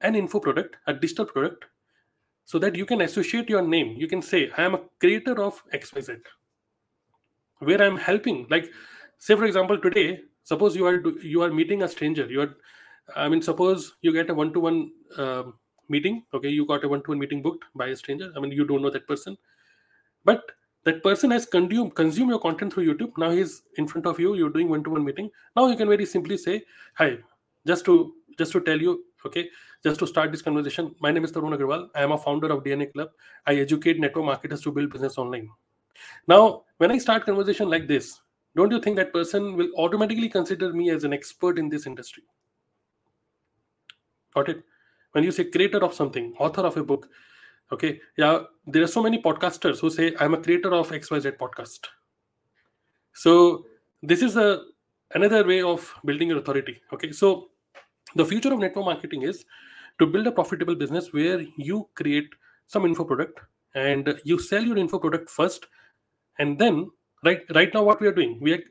an info product, a digital product, so that you can associate your name. You can say, I am a creator of XYZ, where I'm helping. Like, say, for example, today, suppose you are you are meeting a stranger. You are, I mean, suppose you get a one-to-one uh, meeting. Okay, you got a one-to-one meeting booked by a stranger. I mean, you don't know that person, but that person has consumed consume your content through YouTube. Now he's in front of you. You're doing one-to-one meeting. Now you can very simply say, "Hi," just to just to tell you Okay, just to start this conversation, my name is Tarun Agarwal. I am a founder of DNA Club. I educate network marketers to build business online. Now, when I start conversation like this, don't you think that person will automatically consider me as an expert in this industry? Got it? When you say creator of something, author of a book, okay, yeah, there are so many podcasters who say I'm a creator of XYZ podcast. So this is a another way of building your authority. Okay, so the future of network marketing is to build a profitable business where you create some info product and you sell your info product first. And then right right now what we are doing we are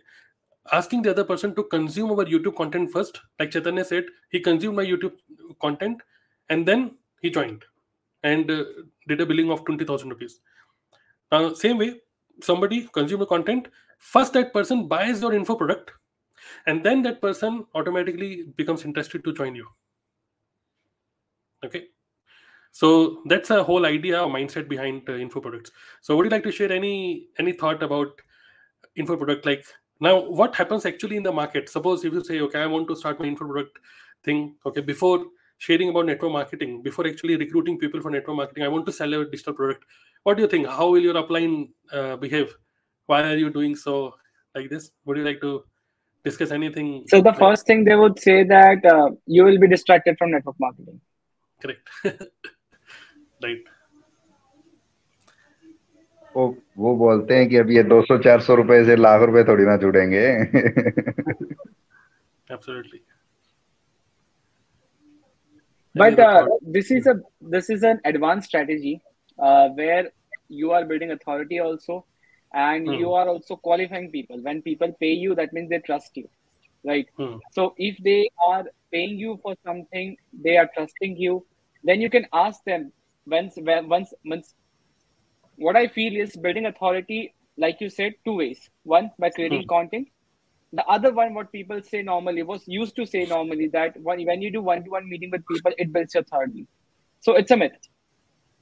asking the other person to consume our youtube content first. Like chaitanya said he consumed my youtube content and then he joined and uh, did a billing of 20000 rupees. Now same way somebody consume content first that person buys your info product and then that person automatically becomes interested to join you. Okay? So that's a whole idea or mindset behind uh, info products. So would you like to share any any thought about info product? Like now what happens actually in the market? Suppose if you say okay i want to start my info product thing okay before sharing about network marketing before actually recruiting people for network marketing i want to sell a digital product what do you think how will your upline uh, behave why are you doing so like this would you like to discuss anything so the first thing they would say that uh, you will be distracted from network marketing correct right वो वो बोलते हैं कि अभी ये 200 400 रुपए से लाख रुपए थोड़ी ना जुड़ेंगे absolutely but uh, this is a this is an advanced strategy uh, where you are building authority also and hmm. you are also qualifying people when people pay you that means they trust you right hmm. so if they are paying you for something they are trusting you then you can ask them once once once what i feel is building authority like you said two ways one by creating hmm. content the other one what people say normally was used to say normally that when, when you do one-to-one meeting with people it builds your authority So it's a myth.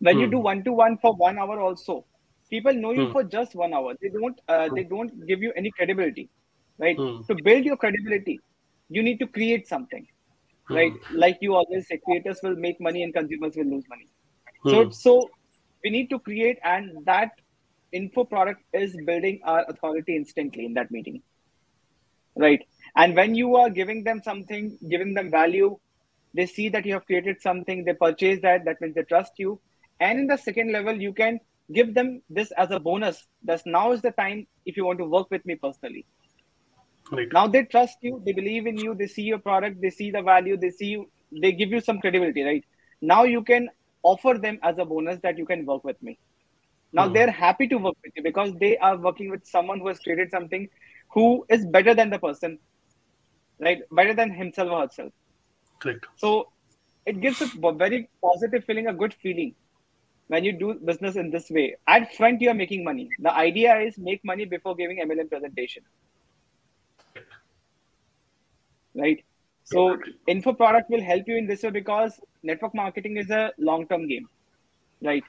When you Hmm. do one to one for one hour, also people know you Hmm. for just one hour. They don't. Uh, they don't give you any credibility, right? Hmm. To build your credibility, you need to create something, right? Like you always say, creators will make money and consumers will lose money. So Hmm. so we need to create, and that info product is building our authority instantly in that meeting, right? And when you are giving them something, giving them value, they see that you have created something, they purchase that, that means they trust you. And in the second level, you can give them this as a bonus. Thus, now is the time if you want to work with me personally. Right. Now they trust you, they believe in you, they see your product, they see the value, they see you, they give you some credibility, right? Now you can offer them as a bonus that you can work with me. Now Hmm. they're happy to work with you because they are working with someone who has created something who is better than the person, right? Better than himself or herself. Correct. So it gives a very positive feeling, a good feeling when you do business in this way. At front, you are making money. The idea is make money before giving MLM presentation, right? So info product will help you in this way because network marketing is a long-term game, right?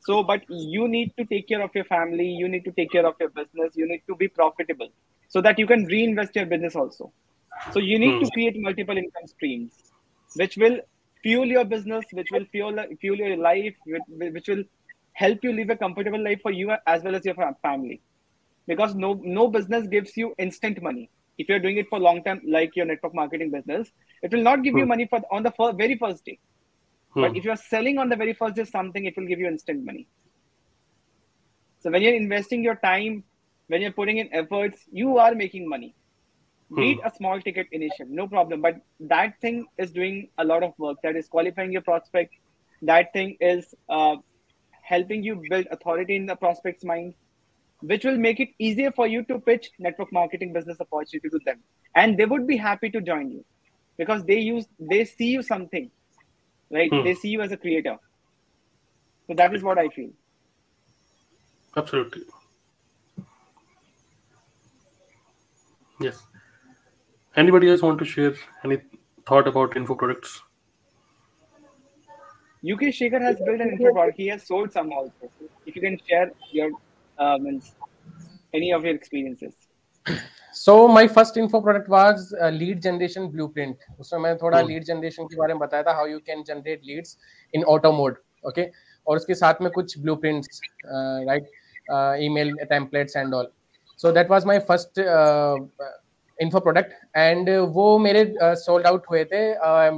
So, but you need to take care of your family. You need to take care of your business. You need to be profitable so that you can reinvest your business also. So you need to Hmm. create multiple income streams, which will fuel your business, which will fuel fuel your life, which, will help you live a comfortable life for you as well as your family. Because no no business gives you instant money. If you're doing it for long time like your network marketing business, it will not give you Hmm. money for on the very first day. But Hmm. if you're selling on the very first day something, it will give you instant money. So when you're investing your time, when you're putting in efforts, you are making money. Hmm. a small ticket initial, no problem. But that thing is doing a lot of work. That is qualifying your prospect. That thing is uh, helping you build authority in the prospect's mind, which will make it easier for you to pitch network marketing business opportunity to them. And they would be happy to join you because they use they see you something, right? Hmm. They see you as a creator. So that is what I feel. Absolutely. Yes. Anybody else want to share any thought about info products? UK Shaker has built an info product. He has sold some also. If you can share your um, any of your experiences. So my first info product was lead generation blueprint उसमें मैंने थोड़ा lead generation के बारे में बताया था how you can generate leads in auto mode okay और उसके साथ में कुछ blueprints right email templates and all so that was my first info product and वो मेरे सोल्ड uh, आउट हुए थे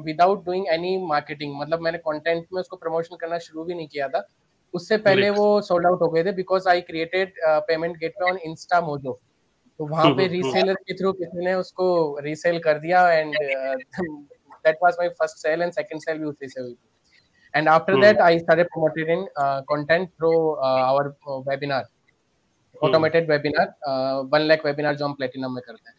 विदाउट डूइंग एनी मार्केटिंग मतलब मैंने कंटेंट में उसको प्रमोशन करना शुरू भी नहीं किया था। उससे पहले वो सोल्ड आउट हो गए थे because I created payment gateway on Instamojo तो वहाँ पे रीसेलर के थ्रू किसी ने उसको रीसेल कर दिया and that was my first sale and second sale भी उसी से हुई and after that I started promoting content through our webinar webinar uh, one lakh webinar जो हम प्लेटिनम में करते हैं।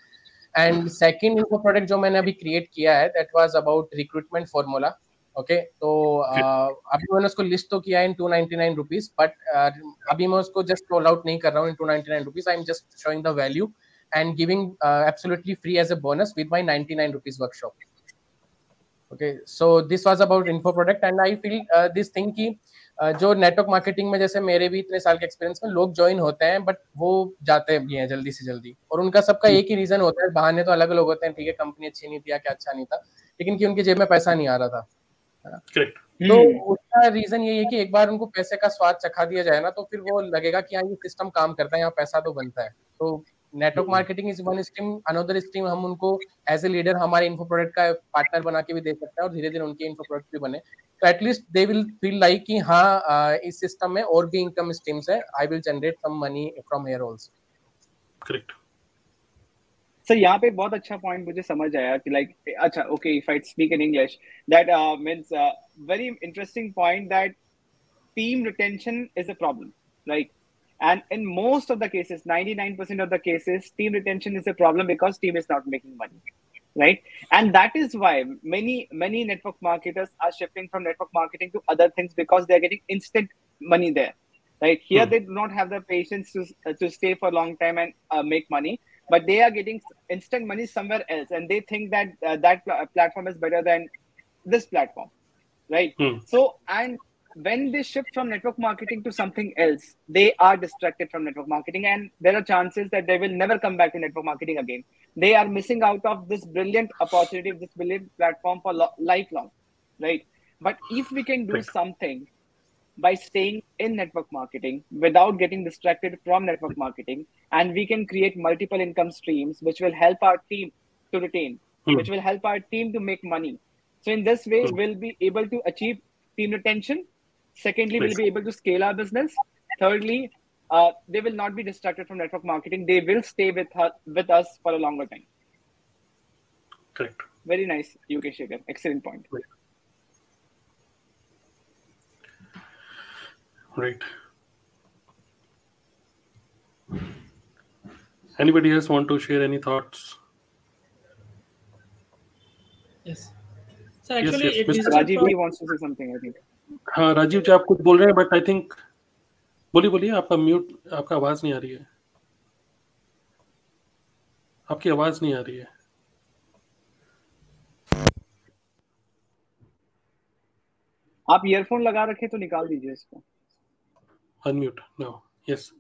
एंड सेकंड इनको प्रोडक्ट जो मैंने अभी क्रिएट किया है that was about recruitment formula okay तो अभी मैंने उसको लिस्ट तो किया है in two ninety nine rupees but अभी मैं उसको जस्ट रोल आउट नहीं कर रहा हूँ in two ninety nine rupees I am just showing the value and giving absolutely free as a bonus with my ninety nine rupees workshop okay so this was about info product and I feel this thing की जो network marketing में जैसे मेरे भी इतने साल के experience में लोग ज्वाइन होते हैं बट वो जाते भी हैं जल्दी से जल्दी और उनका सबका एक ही रीजन होता है बहाने तो अलग अलग होते हैं ठीक है कंपनी अच्छी नहीं थी या क्या अच्छा नहीं था लेकिन कि उनकी जेब में पैसा नहीं आ रहा था Correct. तो Hmm. उसका रीजन ये है कि एक बार उनको पैसे का स्वाद चखा दिया जाए ना तो फिर वो लगेगा कि हाँ ये सिस्टम काम करता है यहाँ पैसा तो बनता है तो network marketing is one stream another stream हम उनको एज ए लीडर हमारे इन्फो प्रोडक्ट का पार्टनर बना के भी दे सकते हैं और धीरे धीरे उनके इन्फो प्रोडक्ट भी बने। तो at least they will feel like कि हाँ इस सिस्टम में और भी इनकम स्ट्रीम्स है। I will generate some money from here also Correct. Sir यहाँ पे बहुत अच्छा पॉइंट मुझे समझ आया कि लाइक अच्छा okay if I speak in English that means very interesting point that team retention is a problem. Right and in most of the cases 99% of the cases team retention is a problem because team is not making money right and that is why many many network marketers are shifting from network marketing to other things because they're getting instant money there right here Hmm. they do not have the patience to uh, to stay for a long time and uh, make money but they are getting instant money somewhere else and they think that uh, that pl- platform is better than this platform right? Hmm. So, and when they shift from network marketing to something else, they are distracted from network marketing, and there are chances that they will never come back to network marketing again. They are missing out of this brilliant opportunity, this brilliant platform for lo- lifelong, right? But if we can do Right. something by staying in network marketing without getting distracted from network marketing, and we can create multiple income streams, which will help our team to retain, Hmm. which will help our team to make money. So in this way, Hmm. we'll be able to achieve team retention. Secondly, we'll be able to scale our business. Thirdly, uh, they will not be distracted from network marketing. They will stay with her, with us for a longer time. Correct. Very nice, UK Shekhar. Excellent point. Right. Anybody else want to share any thoughts? Yes. So actually, yes, it Mr. Rajiv wants to say something, I think. हाँ राजीव जी आप कुछ बोल रहे हैं but I think बोलिए बोलिए आपका mute आपका आवाज़ नहीं आ रही है। आपकी आवाज़ नहीं आ रही है। आप ईयरफोन लगा रखे तो निकाल दीजिए इसको। अनम्यूट नाउ यस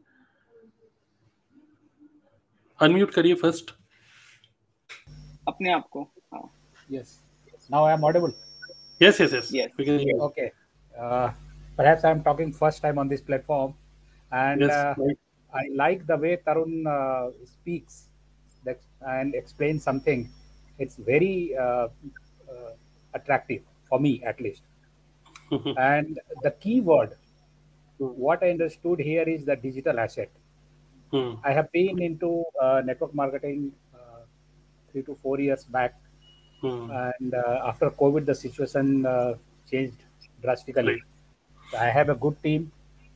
अनम्यूट करिए फ़र्स्ट अपने आप को हाँ। Yes. Now I am audible. Yes yes yes Yes. Uh, perhaps I'm talking first time on this platform, and yes, uh. I like the way Tarun uh, speaks that, and explains something. It's very uh, uh, attractive for me, at least. and the key word, hmm. what I understood here is the digital asset. Hmm. I have been into network marketing three to four years back, hmm. and after COVID, the situation changed I have a good team,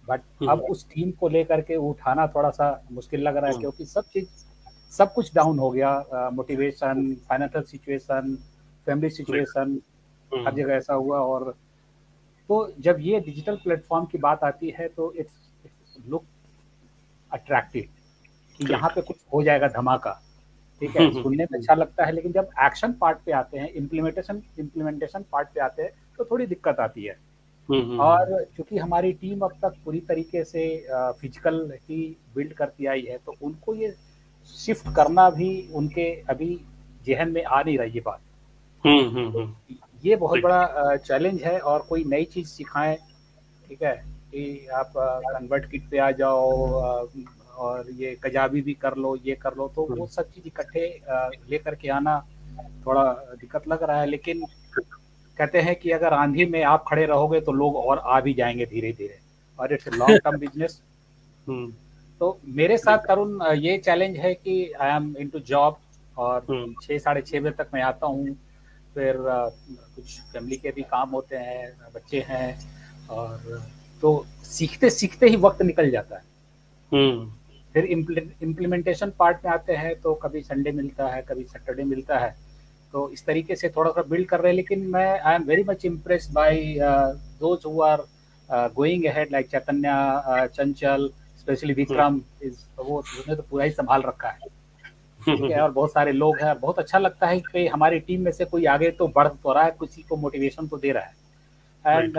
but hmm. अब उस team को लेकर के उठाना थोड़ा सा मुश्किल लग रहा है हम्म। क्योंकि सब चीज़ सब कुछ डाउन हो गया motivation financial situation family situation हर जगह ऐसा हुआ और तो जब ये डिजिटल प्लेटफॉर्म की बात आती है तो इट्स लुक अट्रैक्टिव कि यहाँ पे कुछ हो जाएगा धमाका ठीक है? हम्म, सुनने में अच्छा लगता है लेकिन जब एक्शन पार्ट पे आते हैं इम्प्लीमेंटेशन इम्प्लीमेंटेशन पार्ट पे आते हैं तो थोड़ी दिक्कत आती है। और चूँकि हमारी टीम अब तक पूरी तरीके से फ़िज़िकल ही बिल्ड करती आई है तो उनको ये शिफ्ट करना भी उनके अभी जहन में आ नहीं रही ये बात। ये बहुत बड़ा चैलेंज है और कोई नई चीज़ सिखाएँ ठीक है कि आप कन्वर्ट किट पे आ जाओ और ये कजाबी भी कर लो ये कर लो तो वो सब चीज़ इकट्ठे लेकर के आना थोड़ा दिक्कत लग रहा है लेकिन कहते हैं कि अगर आंधी में आप खड़े रहोगे तो लोग और आ भी जाएँगे धीरे धीरे और इट्स लॉन्ग टर्म बिज़नेस तो मेरे साथ तरुण ये चैलेंज है कि आई एम इनटू जॉब और हम्म। छः साढ़े छः बजे तक मैं आता हूँ। फिर कुछ फैमिली के भी काम होते हैं बच्चे हैं और तो सीखते सीखते ही वक्त निकल जाता है। फिर इम्प्लीमेंटेशन पार्ट में आते हैं तो कभी संडे मिलता है कभी सैटरडे मिलता है। तो इस तरीके से थोड़ा सा बिल्ड कर रहे हैं लेकिन मैं I am very much impressed by those who are going ahead like Chaitanya uh, Chanchal specially Vikram is वो उसने तो पूरा ही संभाल रखा है। ठीक है और बहुत सारे लोग हैं और बहुत अच्छा लगता है कि हमारी टीम में से कोई आगे तो बढ़ तो रहा है किसी को मोटिवेशन तो दे रहा है। एंड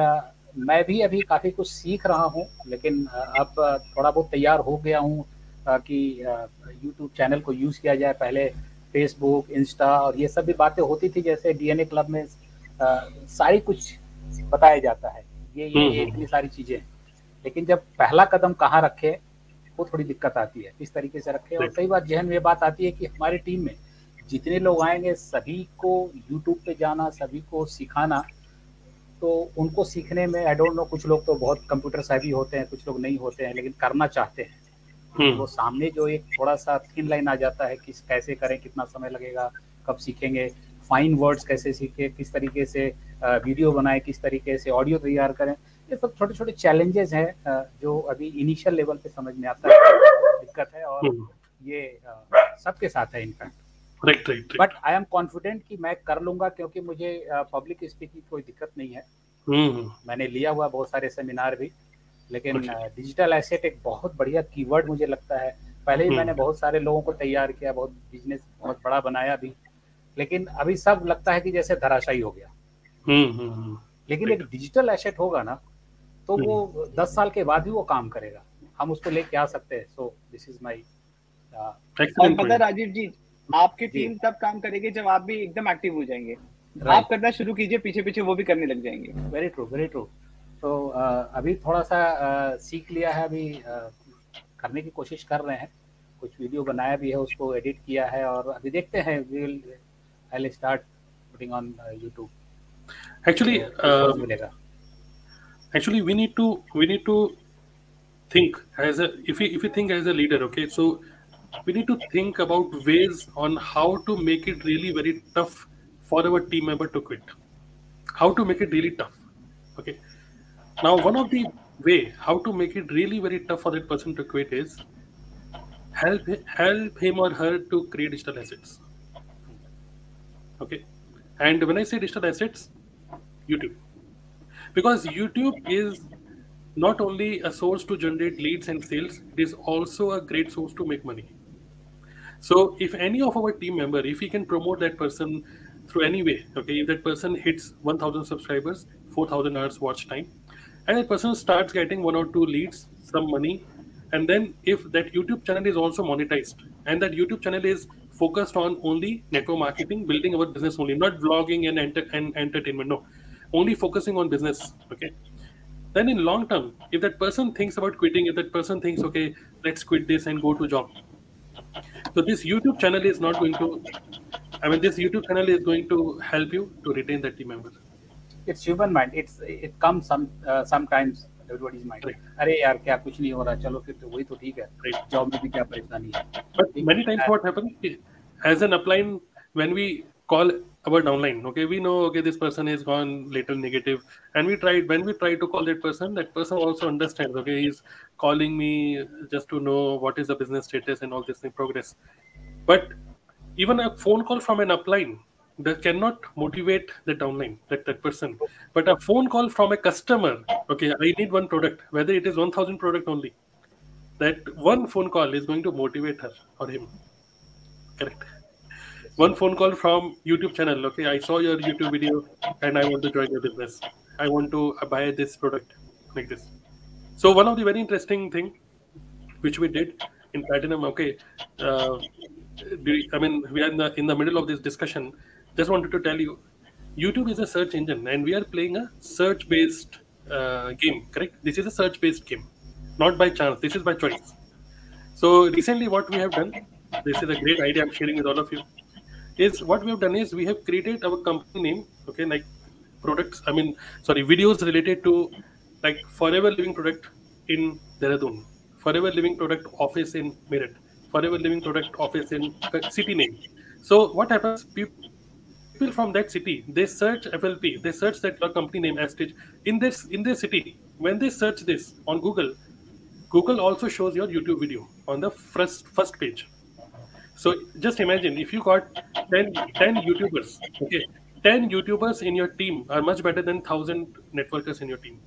मैं भी अभी काफ़ी कुछ सीख रहा हूँ लेकिन uh, अब uh, थोड़ा बहुत तैयार हो गया हूँ uh, कि यूट्यूब चैनल को यूज़ किया जाए पहले फेसबुक इंस्टा और ये सब भी बातें होती थी जैसे डीएनए क्लब में uh, सारी कुछ बताया जाता है। ये ये, ये इतनी सारी चीज़ें हैं। लेकिन जब पहला कदम कहाँ रखे वो थोड़ी दिक्कत आती है किस तरीके से रखे। और कई बार जहन में ये बात आती है कि हमारी टीम में जितने लोग आएँगे सभी को यूट्यूब पे जाना सभी को सिखाना तो उनको सीखने में आई डोंट नो कुछ लोग तो बहुत कंप्यूटर साहबी होते हैं कुछ लोग नहीं होते हैं लेकिन करना चाहते हैं। वो सामने जो एक थोड़ा सा थिन लाइन आ जाता है किस कैसे करें कितना समय लगेगा कब सीखेंगे फाइन वर्ड्स कैसे सीखे किस तरीके से वीडियो बनाए किस तरीके से ऑडियो तैयार करें ये सब छोटे छोटे चैलेंजेस हैं जो अभी इनिशियल लेवल पे समझ में आता है दिक्कत है और ये सबके साथ है in fact. But I am confident कि मैं कर लूँगा क्योंकि मुझे पब्लिक स्पीकिंग कोई दिक्कत नहीं है। मैंने लिया हुआ बहुत सारे सेमिनार भी। लेकिन डिजिटल एसेट एक बहुत बढ़िया कीवर्ड मुझे लगता है। पहले ही हम्म। मैंने बहुत सारे लोगों को तैयार किया बहुत बिज़नेस बहुत बड़ा बनाया भी। लेकिन अभी सब लगता है कि जैसे धराशायी हो गया। लेकिन एक डिजिटल एसेट होगा ना तो वो हम्म। दस साल के बाद भी वो काम करेगा। हम उसको लेके आ सकते हैं। सो दिस इज़ माई पता राजीव जी आपकी टीम तब काम करेगी जब आप भी एकदम एक्टिव हो जाएँगे। आप करना शुरू कीजिए पीछे पीछे वो भी करने लग जाएँगे। वेरी ट्रू वेरी ट्रू तो अभी थोड़ा सा सीख लिया है अभी करने की कोशिश कर रहे हैं कुछ वीडियो बनाया भी है उसको एडिट किया है और अभी देखते हैं we will I start putting on YouTube actually मिलेगा actually we need to we need to think as a if we if we think as a leader okay so we need to think about ways on how to make it really very tough for our team member to quit how to make it really tough okay now one of the way how to make it really very tough for that person to quit is help help him or her to create digital assets. Okay? And when i say digital assets youtube. Because youtube is not only a source to generate leads and sales it is also a great source to make money. So if any of our team member if we can promote that person through any way okay if that person hits 1000 subscribers 4000 hours watch time and a person starts getting one or two leads some money and then if that youtube channel is also monetized and that youtube channel is focused on only network marketing building our business only not vlogging and, enter- and entertainment no. Only focusing on business okay. Then in long term if that person thinks about quitting if that person thinks okay let's quit this and go to job. So this youtube channel is not going to i mean this youtube channel is going to help you to retain that team member it's human mind it's it comes some uh, sometimes everybody's mind right. अरे यार क्या कुछ नहीं हो रहा चलो फिर तो वही तो ठीक है right. जॉब में भी क्या परेशानी है but many times what happens as an upline when we call our downline okay we know okay this person is gone little negative and we tried when we try to call that person that person also understands okay he's calling me just to know what is the business status and all this in progress but even a phone call from an upline that cannot motivate the downline that that person. But a phone call from a customer okay i need one product whether it is 1000 product only that one phone call is going to motivate her or him. Correct. One phone call from youtube channel okay i saw your youtube video and i want to join your business. I want to buy this product like this. So one of the very interesting thing which we did in platinum okay uh, i mean we are in the in the middle of this discussion just wanted to tell you youtube is a search engine and we are playing a search based uh, game correct? This is a search based game not by chance. This is by choice. So recently what we have done this is a great idea i'm sharing with all of you is what we have done is we have created our company name okay like products i mean sorry videos related to like forever living product in dehradun forever living product office in meerut forever living product office in city name. So what happens people people from that city they search FLP, they search that your company name Astage in this in their city. When they search this on Google, Google also shows your YouTube video on the first first page. So just imagine if you got 10, 10 YouTubers, okay, 10 YouTubers in your team are much better than 1000 networkers in your team.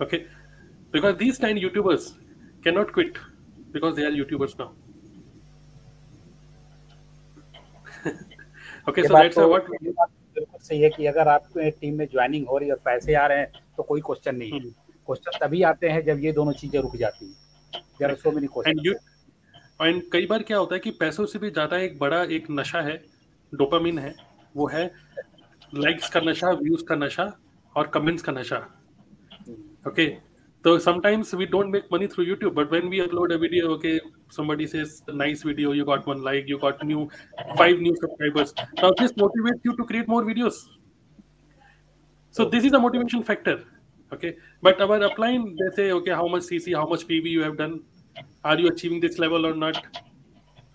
Okay, because these 10 YouTubers cannot quit because they are YouTubers now. that's तो, what? बिल्कुल सही है कि अगर आपके team में joining हो रही है और पैसे आ रहे हैं तो कोई क्वेश्चन नहीं है। Question hmm. तभी आते हैं जब ये दोनों चीज़ें रुक जाती हैं। There are so many question and कई बार क्या होता है कि पैसों से भी ज़्यादा एक बड़ा एक नशा है डोपामिन है वो है लाइक्स का नशा व्यूज़ का नशा और कमेंट्स का नशा। Okay okay? So sometimes we don't make money through YouTube, but when we upload a video, okay, somebody says nice video, you got one like, you got new five new subscribers. Now this motivates you to create more videos. So this is a motivation factor. Okay. But our upline, they say, okay, how much CC, how much PV you have done? Are you achieving this level or not?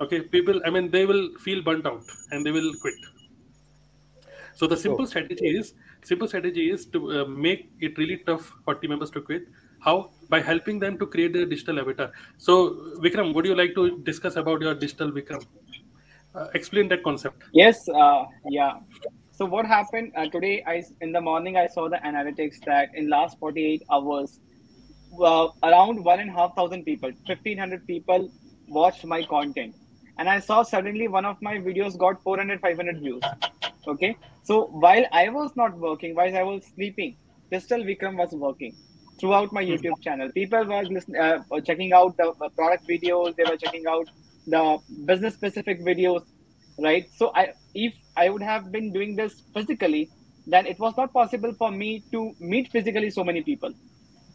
Okay, people, I mean, they will feel burnt out and they will quit. So the simple strategy is simple strategy is to uh, make it really tough for team members to quit how? By helping them to create their digital avatar. So, Vikram, would you like to discuss about your digital Vikram? Uh, explain that concept. Yes, uh, yeah. So what happened uh, today? I in the morning I saw the analytics that in last 48 hours, uh, around one and a half thousand people, 1500 people watched my content, and I saw suddenly one of my videos got 400, 500 views. Okay. So while I was not working, while I was sleeping, Digital Vikram was working throughout my YouTube channel. People were listening, uh, checking out the product videos. They were checking out the business specific videos, right? So I, if I would have been doing this physically, then it was not possible for me to meet physically so many people.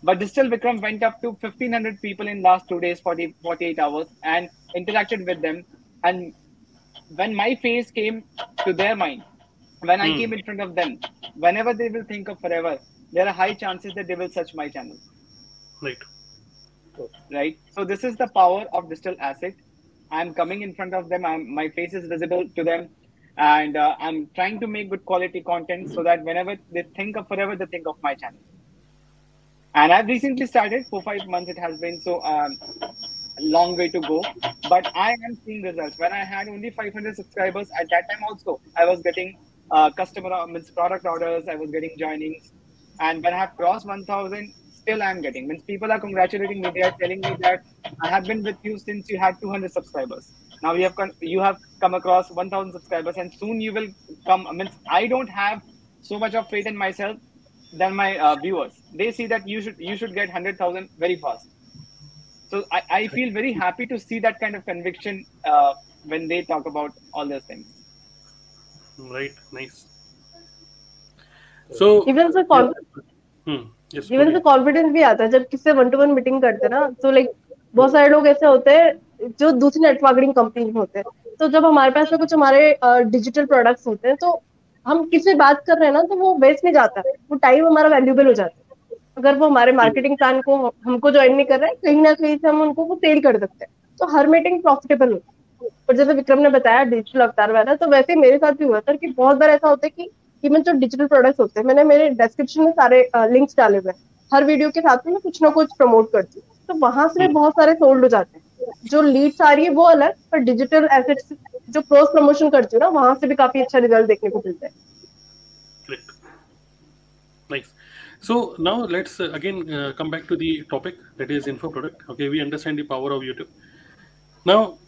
But Digital Vikram went up to 1500 people in last two days, 40, 48 hours and interacted with them. And when my face came to their mind, when I Hmm. came in front of them, whenever they will think of forever, there are high chances that they will search my channel, Right. right? So this is the power of digital asset. I'm coming in front of them. I'm, my face is visible to them, and uh, I'm trying to make good quality content so that whenever they think of forever, they think of my channel. And I've recently started four five months. It has been so um, long way to go, but I am seeing results. When I had only 500 subscribers at that time, also I was getting uh, customer uh, means product orders. I was getting joinings, and when I have crossed 1,000, still I'm getting. Means people are congratulating me. They are telling me that I have been with you since you had 200 subscribers. Now you have you have come across 1,000 subscribers, and soon you will come. Means I don't have so much of faith in myself than my uh, viewers. They see that you should you should get 100,000 very fast. So I, I feel very happy to see that kind of conviction uh, when they talk about all those things. Right. Nice. So. Even से Hmm. Yes. Even से confidence भी आता है जब किससे one to one meeting करते हैं ना तो लाइक बहुत सारे लोग ऐसे होते हैं जो दूसरी नेटवर्किंग कंपनी में होते हैं तो जब हमारे पास में कुछ हमारे डिजिटल प्रोडक्ट्स होते हैं तो हम किससे बात कर रहे हैं ना तो वो वेस्ट नहीं जाता है वो टाइम हमारा वैल्यूबल हो जाता है अगर वो हमारे मार्केटिंग प्लान को हमको ज्वाइन नहीं कर रहे हैं कहीं ना कहीं से हम उनको वो सेल कर सकते हैं तो हर मीटिंग प्रॉफिटेबल होती है और जैसे विक्रम ने बताया डिजिटल अवतार वाला तो वैसे मेरे साथ भी हुआ था कि बहुत बार ऐसा होता है कि इवन जो डिजिटल प्रोडक्ट्स होते हैं मैंने मेरे डिस्क्रिप्शन में सारे लिंक्स डाले हुए हैं। हर वीडियो के साथ में मैं कुछ ना कुछ प्रमोट करती हूँ। तो वहाँ से बहुत सारे सोल्ड हो जाते हैं। जो लीड्स आ रही है वो अलग पर डिजिटल एसेट्स जो क्रॉस प्रमोशन करती हूँ ना वहाँ से भी काफ़ी अच्छा रिज़ल्ट देखने को मिलता है। So now let's uh, again uh, come back to the topic that is info product. Okay, we understand the power of YouTube. Now,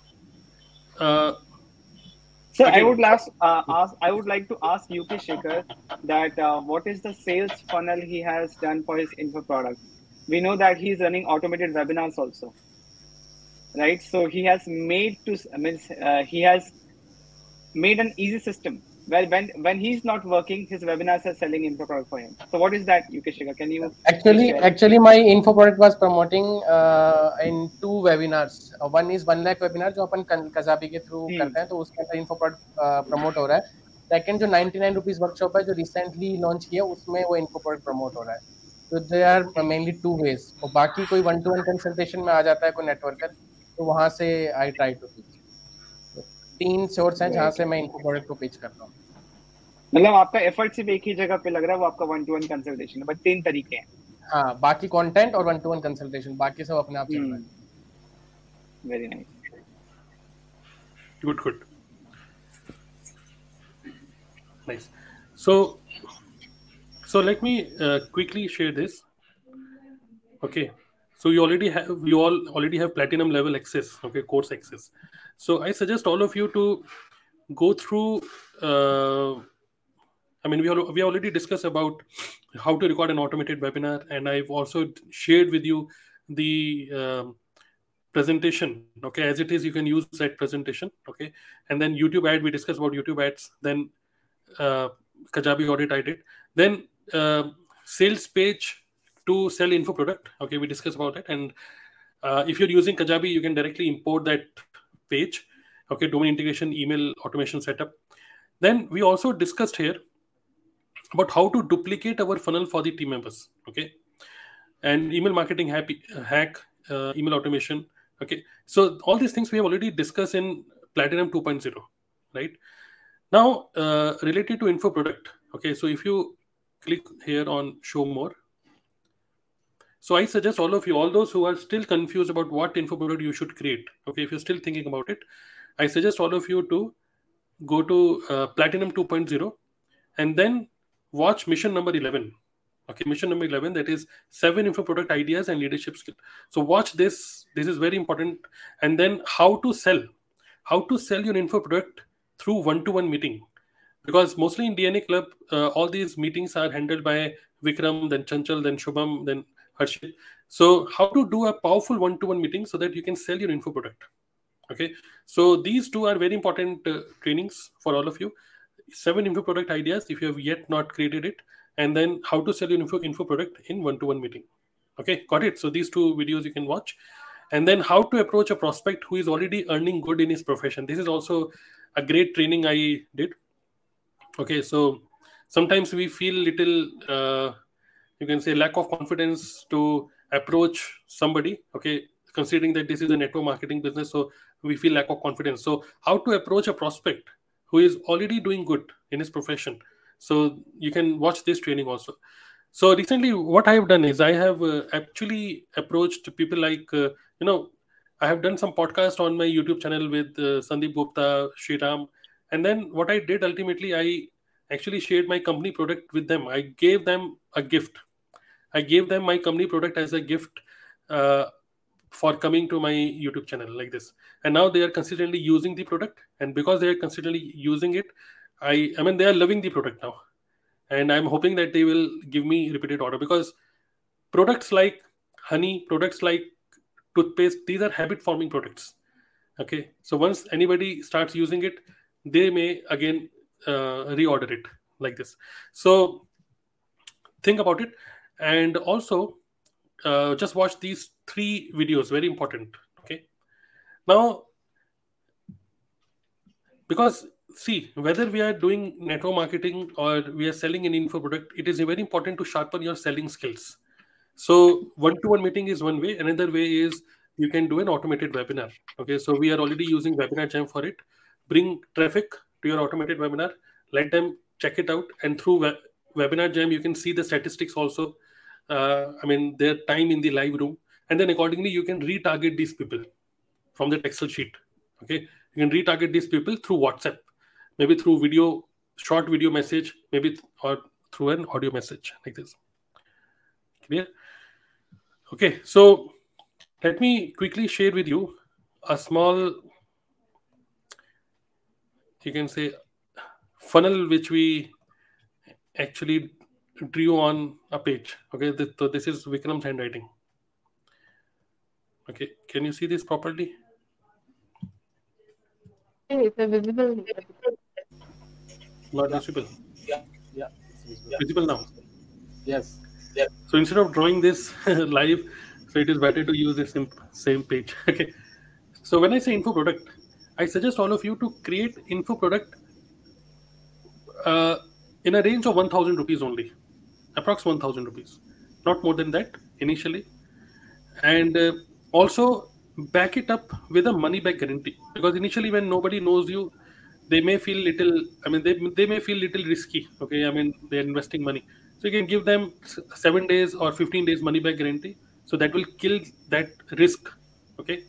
uh, So I would ask, uh, ask I would like to ask UK Shekhar that uh, what is the sales funnel he has done for his info product? We know that he's running automated webinars also, right? So he has made to I mean uh, he has made an easy system where when when he's not working, his webinars are selling info product for him. So what is that, UK Shekhar? Can you Actually, actually, my info product was promoting uh, in two webinars. Uh, one is one lakh webinar जो अपन Kajabi के through हम्म। करते हैं तो उसके अंदर info product promote हो रहा है सेकंड जो 99 रुपीस वर्कशॉप है जो रिसेंटली लॉन्च किया उसमें वो info product प्रमोट हो रहा है तो they are mainly two ways और बाकी कोई वन टू वन कंसल्टेशन में आ जाता है कोई नेटवर्कर तो वहाँ से आई ट्राई टू पिच तीन सोर्स हैं जहाँ से मैं इनको प्रोडक्ट को पिच करता हूँ मतलब आपका एफर्ट सिर्फ़ एक ही जगह पे लग रहा है वो आपका वन टू वन कंसल्टेशन है बट तीन तरीके हैं हाँ बाकी कंटेंट और वन टू वन कंसल्टेशन बाकी सब अपने आप चल रहा है very nice good, good. Nice. So, so let me uh, quickly share this. Okay. So you already have you all already have platinum level access. Okay, course access. So I suggest all of you to go through. Uh, I mean, we al- we already discussed about how to record an automated webinar, and I've also shared with you the um, presentation. Okay, as it is, you can use that presentation. Okay, and then YouTube ad. We discussed about YouTube ads. Then uh, Kajabi audit I did. Then uh, sales page to sell info product. Okay, we discussed about it. And uh, if you're using Kajabi, you can directly import that page. Okay, domain integration, email automation setup. Then we also discussed here about how to duplicate our funnel for the team members. Okay, and email marketing happy, hack, uh, email automation. Okay, so all these things we have already discussed in Platinum 2.0, right? Now, uh, related to info product. Okay, so if you click here on show more, so I suggest all of you, all those who are still confused about what info product you should create. Okay, if you're still thinking about it, I suggest all of you to go to uh, Platinum 2.0 and then watch mission number 11 okay mission number 11 that is seven info product ideas and leadership skill so watch this this is very important and then how to sell how to sell your info product through one-to-one meeting because mostly in DNA Club, uh, all these meetings are handled by Vikram, then Chanchal, then Shubham, then Harshit. So how to do a powerful one-to-one meeting so that you can sell your info product. Okay, so these two are very important uh, trainings for all of you. Seven info product ideas if you have yet not created it, and then how to sell your info info product in one-to-one meeting. Okay, got it. So these two videos you can watch, and then how to approach a prospect who is already earning good in his profession. This is also a great training I did. Okay, so sometimes we feel little, uh, you can say, lack of confidence to approach somebody. Okay, considering that this is a network marketing business, so we feel lack of confidence. So how to approach a prospect who is already doing good in his profession. So you can watch this training also. So recently, what I have done is I have uh, actually approached people like uh, you know I have done some podcast on my YouTube channel with uh, Sandeep Gupta, Shriram, and then what I did ultimately I actually shared my company product with them. I gave them a gift. I gave them my company product as a gift uh, for coming to my YouTube channel like this. And now they are consistently using the product, and because they are consistently using it, I I mean they are loving the product now, and I'm hoping that they will give me repeated order because products like honey, products like toothpaste, these are habit forming products. Okay, so once anybody starts using it, they may again uh, reorder it like this. So think about it, and also uh, just watch these three videos. Very important. Okay, now because see whether we are doing network marketing or we are selling an info product, it is very important to sharpen your selling skills. So one-to-one meeting is one way. Another way is you can do an automated webinar. Okay, so we are already using Webinar Jam for it. Bring traffic to your automated webinar. Let them check it out, and through we- Webinar Jam, you can see the statistics also. Uh, I mean, their time in the live room, and then accordingly, you can retarget these people from the Excel sheet. Okay, you can retarget these people through WhatsApp, maybe through video, short video message, maybe or through an audio message like this. Clear? Okay, so let me quickly share with you a small, you can say, funnel which we actually drew on a page. Okay, so this is Vikram's handwriting. Okay, can you see this properly? It's a visible. Not visible. Yeah, yeah, visible. Visible now. Yes. Yeah. So instead of drawing this live, so it is better to use the same, same page. Okay. So when I say info product, I suggest all of you to create info product uh, in a range of 1000 rupees only, approx 1000 rupees, not more than that initially. And uh, also back it up with a money back guarantee because initially when nobody knows you, they may feel little, I mean, they, they may feel little risky. Okay. I mean, they're investing money. So you can give them seven days or 15 days money back guarantee. So that will kill that risk, okay,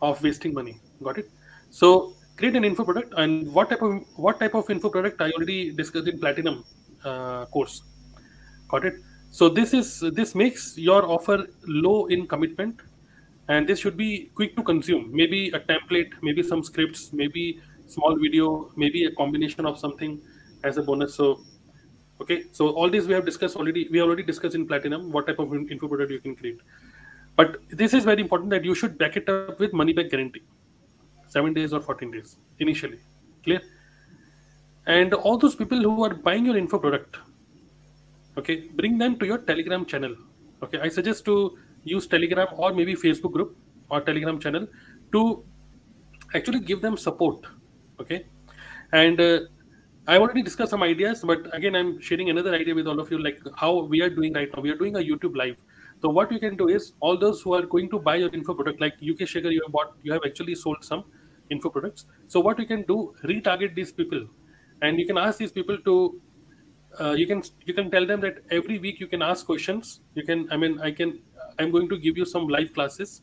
of wasting money. Got it? So create an info product and what type of what type of info product I already discussed in platinum uh, course. Got it? So this is this makes your offer low in commitment, and this should be quick to consume. Maybe a template, maybe some scripts, maybe small video, maybe a combination of something as a bonus. So okay so all these we have discussed already we have already discussed in platinum what type of info product you can create but this is very important that you should back it up with money back guarantee seven days or 14 days initially clear and all those people who are buying your info product okay bring them to your telegram channel. Okay i suggest to use telegram or maybe facebook group or telegram channel to actually give them support. Okay and uh, i already discussed some ideas but again i'm sharing another idea with all of you like how we are doing right now. We are doing a youtube live. So what you can do is all those who are going to buy your info product like uk Shekhar you have bought you have actually sold some info products. So what you can do retarget these people. And you can ask these people to uh, you can you can tell them that every week you can ask questions. You can i mean i can i'm going to give you some live classes.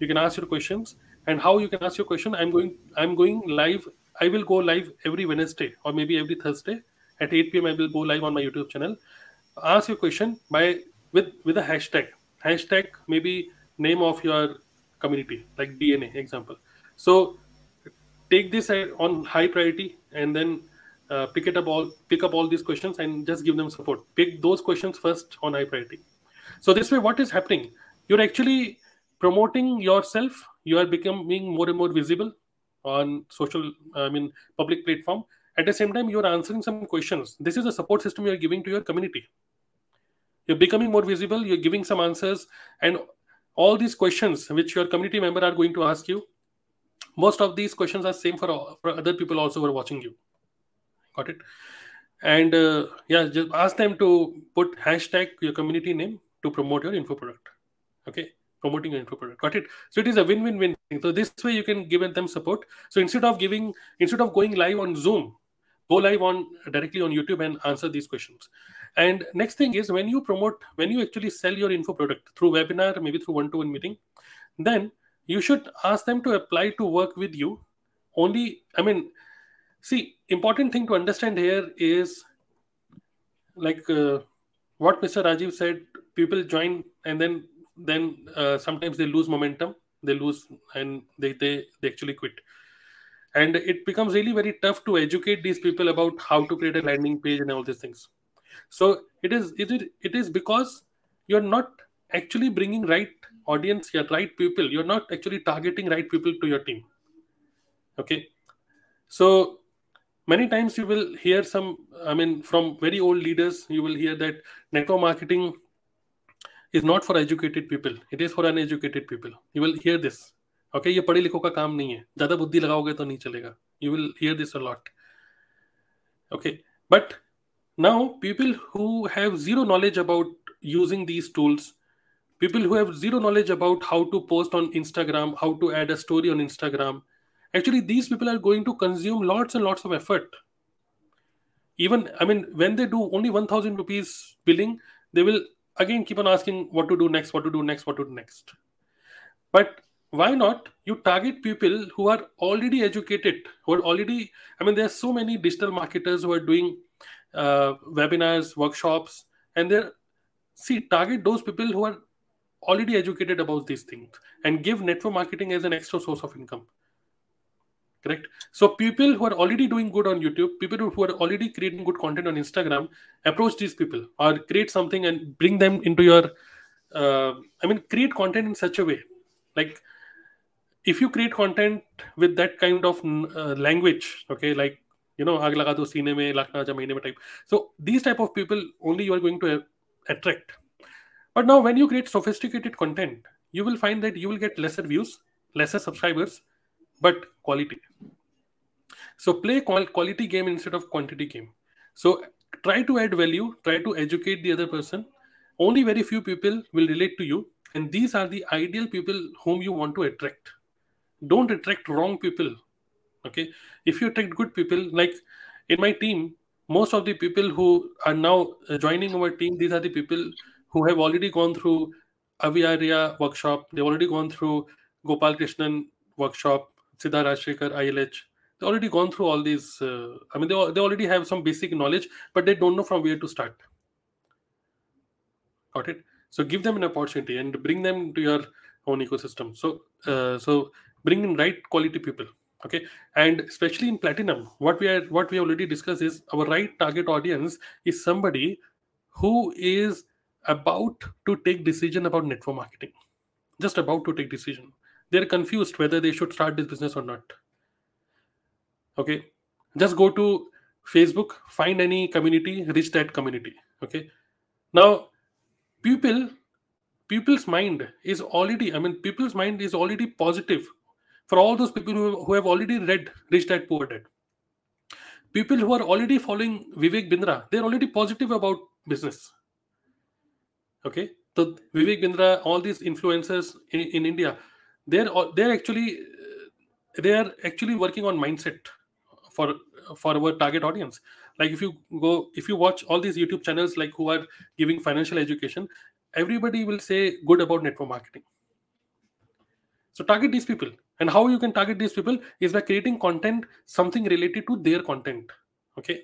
You can ask your questions. And how you can ask your question i'm going i'm going live. I will go live every wednesday or maybe every thursday. At 8 pm i will go live on my youtube channel. Ask your question by with with a hashtag. Hashtag maybe name of your community like dna example. So take this on high priority and then uh, pick it up all pick up all these questions and just give them support. Pick those questions first on high priority. So this way what is happening? You're actually promoting yourself. You are becoming more and more visible on social i mean public platform. At the same time you're answering some questions. This is a support system you're giving to your community. You're becoming more visible. You're giving some answers. And all these questions which your community member are going to ask you most of these questions are same for, for other people also who are watching you got it. And uh, yeah just ask them to put hashtag your community name to promote your info product. Okay? Promoting your info product. Got it? So it is a win-win-win thing. so this way you can give them support. So instead of giving instead of going live on zoom go live on directly on youtube and answer these questions. And next thing is when you promote when you actually sell your info product through webinar maybe through one-to-one meeting then you should ask them to apply to work with you only i mean see important thing to understand here is like uh, what mr rajiv said people join and then then uh, sometimes they lose momentum they lose and they, they they actually quit. And it becomes really very tough to educate these people about how to create a landing page and all these things. So it is it is, it is because you're not actually bringing right audience here right people you're not actually targeting right people to your team. Okay? So many times you will hear some i mean from very old leaders you will hear that network marketing is not for educated people it is for uneducated people you will hear this okay ये पढ़े लिखों का काम नहीं है ज्यादा बुद्धि लगाओगे तो नहीं चलेगा you will hear this a lot okay but now people who have zero knowledge about using these tools people who have zero knowledge about how to post on instagram how to add a story on instagram actually these people are going to consume lots and lots of effort. Even i mean when they do only 1000 rupees billing they will again keep on asking what to do next what to do next what to do next. But why not? You target people who are already educated who are already i mean there are so many digital marketers who are doing uh, webinars workshops and they're see target those people who are already educated about these things and give network marketing as an extra source of income correct? So people who are already doing good on youtube people who are already creating good content on instagram approach these people or create something and bring them into your uh, i mean create content in such a way. Like if you create content with that kind of uh, language okay like you know aag laga do sine mein lakhna ja mein type. So these type of people only you are going to attract. But now when you create sophisticated content you will find that you will get lesser views lesser subscribers but quality. So play quality game instead of quantity game. So try to add value try to educate the other person. Only very few people will relate to you and these are the ideal people whom you want to attract. Don't attract wrong people okay? If you attract good people like in my team most of the people who are now uh, joining our team these are the people who have already gone through aviaria workshop. They've already gone through gopal krishnan workshop Siddharth Rajsekar, ILH, they already gone through all these. Uh, I mean, they, they already have some basic knowledge, but they don't know from where to start. Got it? So give them an opportunity and bring them to your own ecosystem. So, uh, so bring in right quality people. Okay, and especially in platinum, what we are what we already discussed is our right target audience is somebody who is about to take decision about network marketing, just about to take decision they're confused whether they should start this business or not. Okay? Just go to facebook find any community reach that community. Okay? Now people people's mind is already i mean people's mind is already positive. For all those people who, who have already read rich dad poor dad people who are already following vivek bindra they're already positive about business. Okay? So vivek bindra all these influencers in, in india they're they're actually uh, they are actually working on mindset for for our target audience. Like if you go if you watch all these youtube channels like who are giving financial education everybody will say good about network marketing. So target these people. And how you can target these people is by creating content something related to their content. Okay?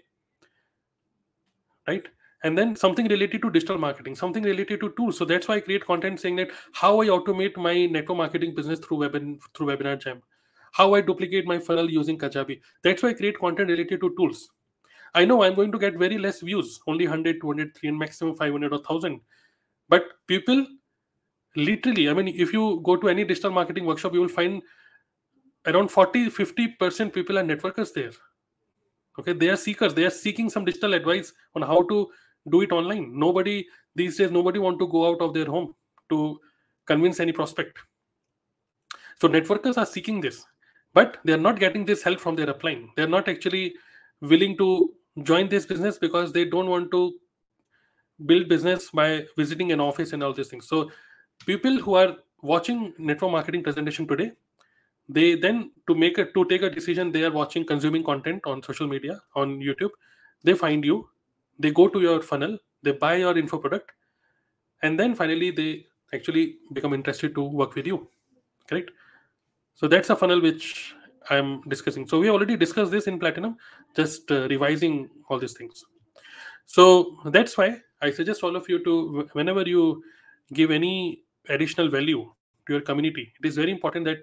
Right and then something related to digital marketing something related to tools. So that's why i create content saying that how i automate my network marketing business through web through webinar jam. How i duplicate my funnel using kajabi. That's why i create content related to tools. I know i'm going to get very less views only 100 200 300 maximum 500 or 1000 but people literally i mean if you go to any digital marketing workshop you will find around 40 50% people are networkers there. Okay they are seekers. They are seeking some digital advice on how to do it online. Nobody these days nobody want to go out of their home to convince any prospect. So networkers are seeking this but they are not getting this help from their upline. They are not actually willing to join this business because they don't want to build business by visiting an office and all these things. So people who are watching network marketing presentation today they then to make a to take a decision they are watching consuming content on social media on youtube. They find you they go to your funnel they buy your info product and then finally they actually become interested to work with you correct? So that's a funnel which i'm discussing. So we already discussed this in platinum just uh, revising all these things. So that's why i suggest all of you to whenever you give any additional value to your community it is very important that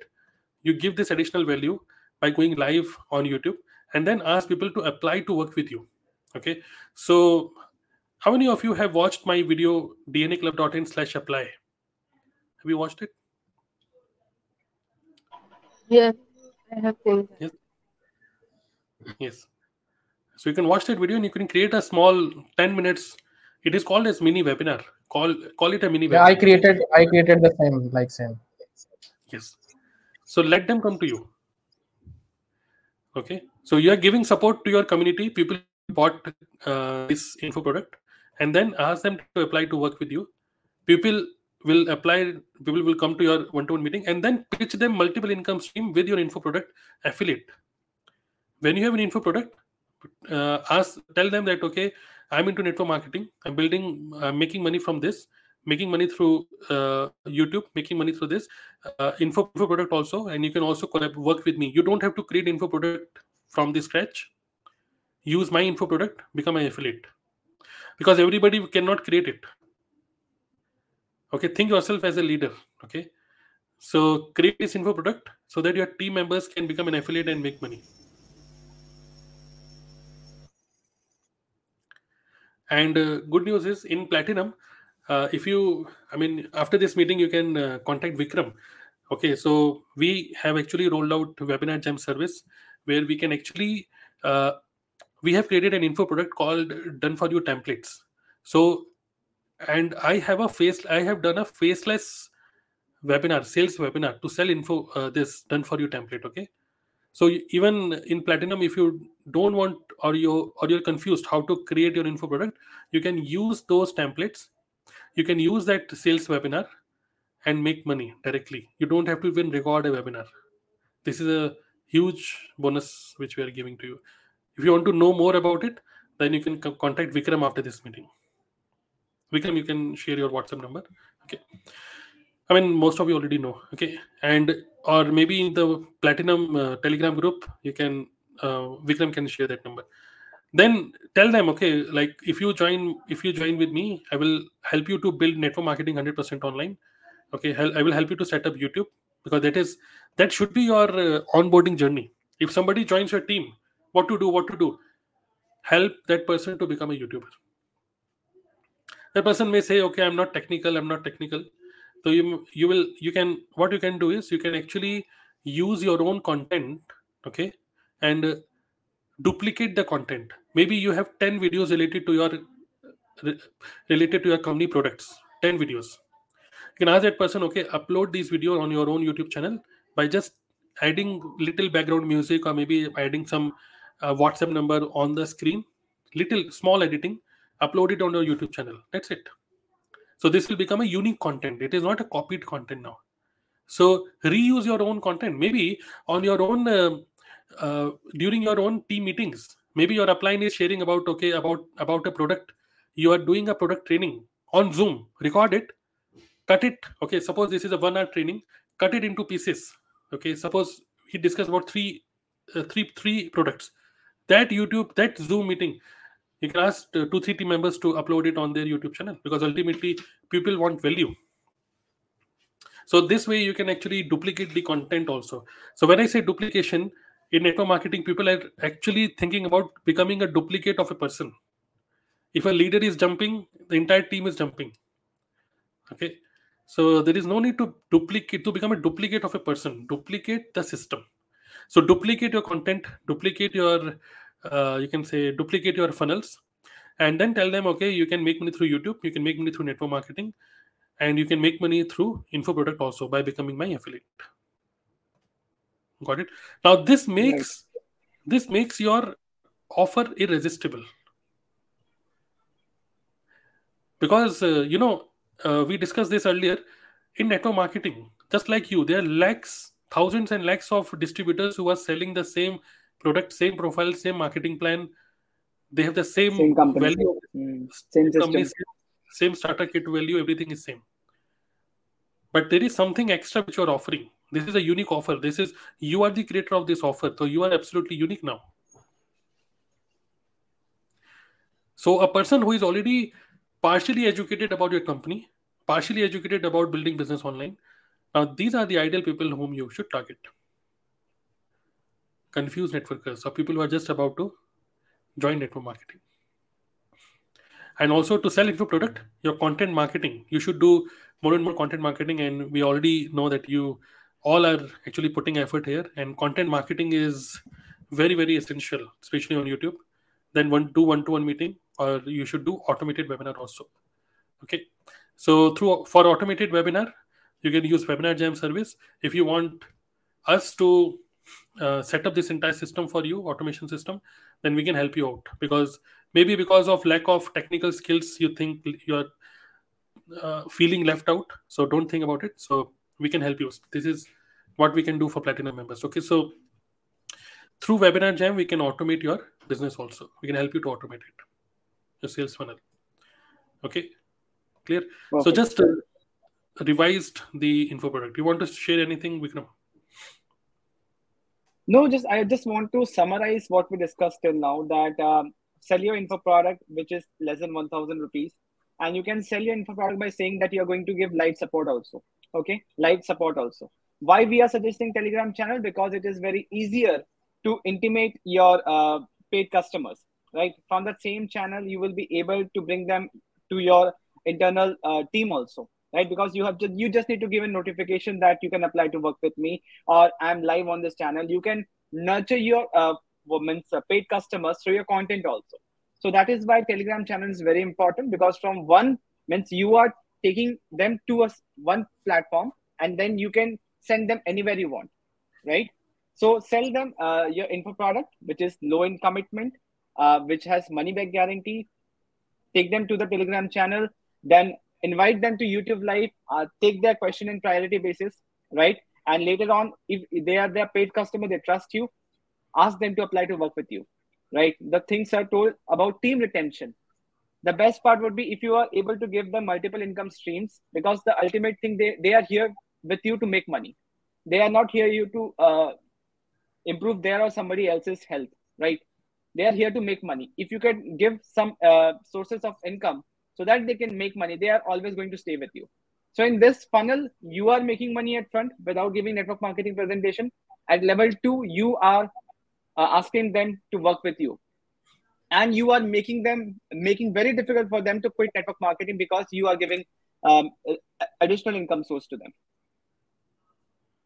you give this additional value by going live on youtube and then ask people to apply to work with you okay. So how many of you have watched my video dnaclub.in slash apply? Have you watched it? Yes, I have seen yes. Yes. So you can watch that video and you can create a small 10 minutes. It is called as mini webinar. Call call it a mini Yeah, I created I created the same like same. yes. So let them come to you. Okay. So you are giving support to your community. People bought uh, this info product and then ask them to apply to work with you. People will apply people will come to your one-to-one meeting and then pitch them multiple income stream with your info product affiliate. When you have an info product uh, ask tell them that okay i'm into network marketing. I'm building I'm making money from this making money through uh, youtube making money through this uh, info, info product also. And you can also collab, work with me. You don't have to create info product from the scratch use my info product become an affiliate. Because everybody cannot create it. Okay think yourself as a leader okay? So create this info product so that your team members can become an affiliate and make money. And uh, good news is in platinum uh, if you i mean after this meeting you can uh, contact vikram okay? So we have actually rolled out webinar jam service where we can actually uh, we have created an info product called done for you templates. So and i have a face i have done a faceless webinar sales webinar to sell info uh, this done for you template okay? So even in platinum if you don't want or you or you're confused how to create your info product you can use those templates. You can use that sales webinar and make money directly. You don't have to even record a webinar. This is a huge bonus which we are giving to you if you want to know more about it then you can contact vikram after this meeting. Vikram you can share your whatsapp number. Okay. I mean most of you already know. Okay. And or maybe in the platinum uh, telegram group you can uh, vikram can share that number. Then tell them okay like if you join if you join with me i will help you to build network marketing 100% online. Okay. I will help you to set up youtube because that is that should be your uh, onboarding journey. If somebody joins your team what to do what to do. Help that person to become a youtuber. The person may say okay i'm not technical i'm not technical. So you you will you can what you can do is you can actually use your own content okay and uh, duplicate the content. Maybe you have 10 videos related to your re- related to your company products 10 videos. You can ask that person okay upload these videos on your own youtube channel by just adding little background music or maybe adding some uh, whatsapp number on the screen. Little small editing. Upload it on your youtube channel. That's it. So this will become a unique content. It is not a copied content now. So reuse your own content. Maybe on your own uh, uh, during your own team meetings maybe your upline is sharing about okay about about a product. You are doing a product training on zoom. Record it. Cut it. Okay suppose this is a one hour training. Cut it into pieces. Okay suppose he discussed about three uh, three three products that youtube that zoom meeting you can ask two three team members to upload it on their youtube channel because ultimately people want value so this way you can actually duplicate the content also so when i say duplication in network marketing, people are actually thinking about becoming a duplicate of a person. If a leader is jumping, the entire team is jumping. Okay. So there is no need to duplicate to become a duplicate of a person. Duplicate the system. So duplicate your content, duplicate your uh, you can say duplicate your funnels, and then tell them, okay, you can make money through YouTube, you can make money through network marketing, and you can make money through info product also by becoming my affiliate. Got it? Now this makes right. this makes your offer irresistible because uh, you know uh, we discussed this earlier in network marketing just like you there are lakhs thousands and lakhs of distributors who are selling the same product same profile same marketing plan. They have the same, same value. Mm. same company, same starter kit value everything is same. But there is something extra which you are offering. This is a unique offer. This is you are the creator of this offer. So you are absolutely unique now. So a person who is already partially educated about your company partially educated about building business online now these are the ideal people whom you should target. Confused networkers or people who are just about to join network marketing. And also to sell info product your content marketing. You should do more and more content marketing and we already know that you all are actually putting effort here and content marketing is very very essential especially on youtube. Then one do one-to-one meeting or you should do automated webinar also. Okay? So through for automated webinar you can use webinar jam service. If you want us to uh, set up this entire system for you automation system then we can help you out. Because maybe because of lack of technical skills you think you're uh, feeling left out. So don't think about it. So we can help you. This is what we can do for platinum members. Okay so through webinar jam we can automate your business also. We can help you to automate it. Your sales funnel. Okay clear? Okay. so just uh, revised the info product. You want to share anything vikram? No just i just want to summarize what we discussed till now that um, sell your info product which is less than 1000 rupees and you can sell your info product by saying that you're going to give live support also okay? Live support also. Why we are suggesting telegram channel? Because it is very easier to intimate your uh, paid customers right? From that same channel you will be able to bring them to your internal uh, team also right? Because you have just you just need to give a notification that you can apply to work with me or i'm live on this channel. You can nurture your uh, women's uh, paid customers through your content also. So that is why telegram channel is very important because from one means you are taking them to a one platform and then you can send them anywhere you want right? So sell them uh, your info product which is low in commitment uh, which has money back guarantee. Take them to the telegram channel then invite them to youtube live uh, take their question in priority basis right? And later on if they are their paid customer they trust you ask them to apply to work with you right? The things are told about team retention. The best part would be if you are able to give them multiple income streams because the ultimate thing they, they are here with you to make money. They are not here you to uh, improve their or somebody else's health right? They are here to make money. If you can give some uh, sources of income so that they can make money. They are always going to stay with you. So in this funnel you are making money at front without giving network marketing presentation. At level 2 you are uh, asking them to work with you. And you are making them making very difficult for them to quit network marketing because you are giving um, additional income source to them.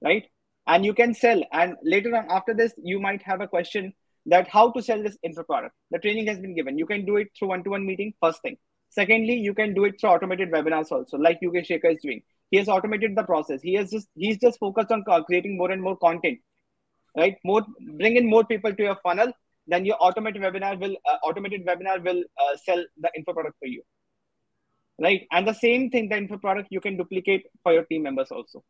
Right? And you can sell. And later on after this you might have a question that how to sell this info product. The training has been given. You can do it through one-to-one meeting first thing secondly you can do it through automated webinars also like uk Shekhar is doing. He has automated the process. He has just he's just focused on creating more and more content right? More bring in more people to your funnel then your automated webinar will uh, automated webinar will uh, sell the info product for you right? And the same thing the info product you can duplicate for your team members also.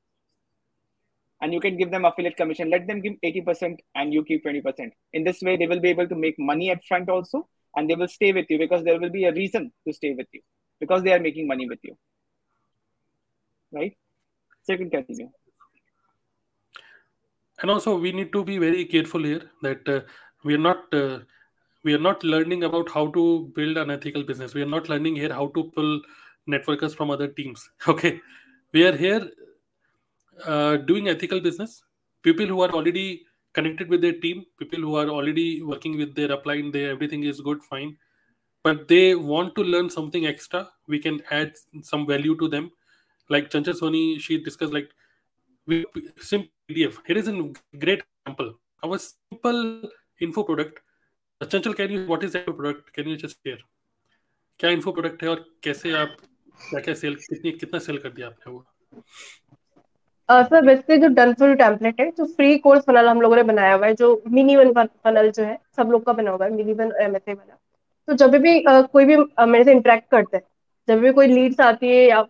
And you can give them affiliate commission. Let them give 80% and you keep 20% in this way they will be able to make money at front also and they will stay with you because there will be a reason to stay with you because they are making money with you. Right? So you can continue and also we need to be very careful here that uh, we are not uh, we are not learning about how to build an ethical business. We are not learning here how to pull networkers from other teams. Okay? We are here uh, doing ethical business, people who are already connected with their team people who are already working with their upline their everything is good fine. But they want to learn something extra. We can add some value to them. Like chanchal soni she discussed like we simple pdf here is a great example. Our simple info product. Chanchal can you what is that product? Can you just share? क्या info product है और कैसे आप क्या क्या cell कितनी कितना cell कर दिया आपने वो? सर बेसिकली जो डन फॉर टेम्पलेट है जो फ्री कोर्स फनल हम लोगों ने बनाया हुआ है जो मिनी वन फनल जो है सब लोग का बना हुआ है मिनी वन एम एस वाला। तो जब भी uh, कोई भी uh, मेरे से इंटरेक्ट करते हैं जब भी कोई लीड्स आती है या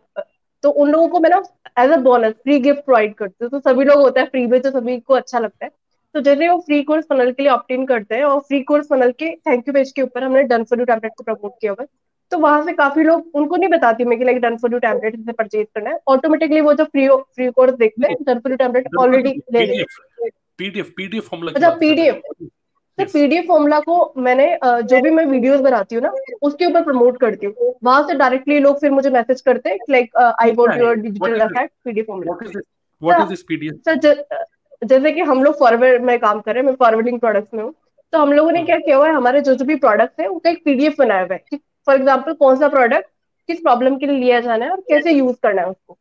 तो उन लोगों को मैं ना as a bonus free gift provide करती हूँ। तो सभी लोग होता है फ्री में तो सभी को अच्छा लगता है। तो जैसे वो फ्री कोर्स फनल के लिए ऑप्ट करते हैं और फ्री कोर्स फनल के थैंक यू पेज के ऊपर हमने डन फॉर यू टेम्पलेट को प्रमोट किया हुआ है। तो वहाँ से काफ़ी लोग उनको नहीं बताती मैं कि like done for you template से परचेज करना है। ऑटोमेटिकली वो जो फ्री फ्री कोर्स देखते हैं done for you template already ले लेते पीडीएफ पीडीएफ फॉर्मूला अच्छा पीडीएफ तो पीडीएफ फॉर्मूला को मैंने जो भी मैं वीडियोस बनाती हूँ ना उसके ऊपर प्रमोट करती हूँ। वहाँ से डायरेक्टली लोग फिर मुझे मैसेज करते हैं like I want your digital asset PDF formula what is this PDF sir जैसे कि हम लोग फॉरवर्ड में काम कर रहे हैं मैं फॉरवर्डिंग प्रोडक्ट्स में हूँ। तो हम लोगों ने क्या किया हुआ है हमारे जो जो भी प्रोडक्ट्स है उनका एक पीडीएफ बनाया हुआ है। फॉर एग्ज़ाम्पल कौन सा प्रोडक्ट किस प्रॉब्लम के लिए लिया जाना है और कैसे यूज़ करना है उसको?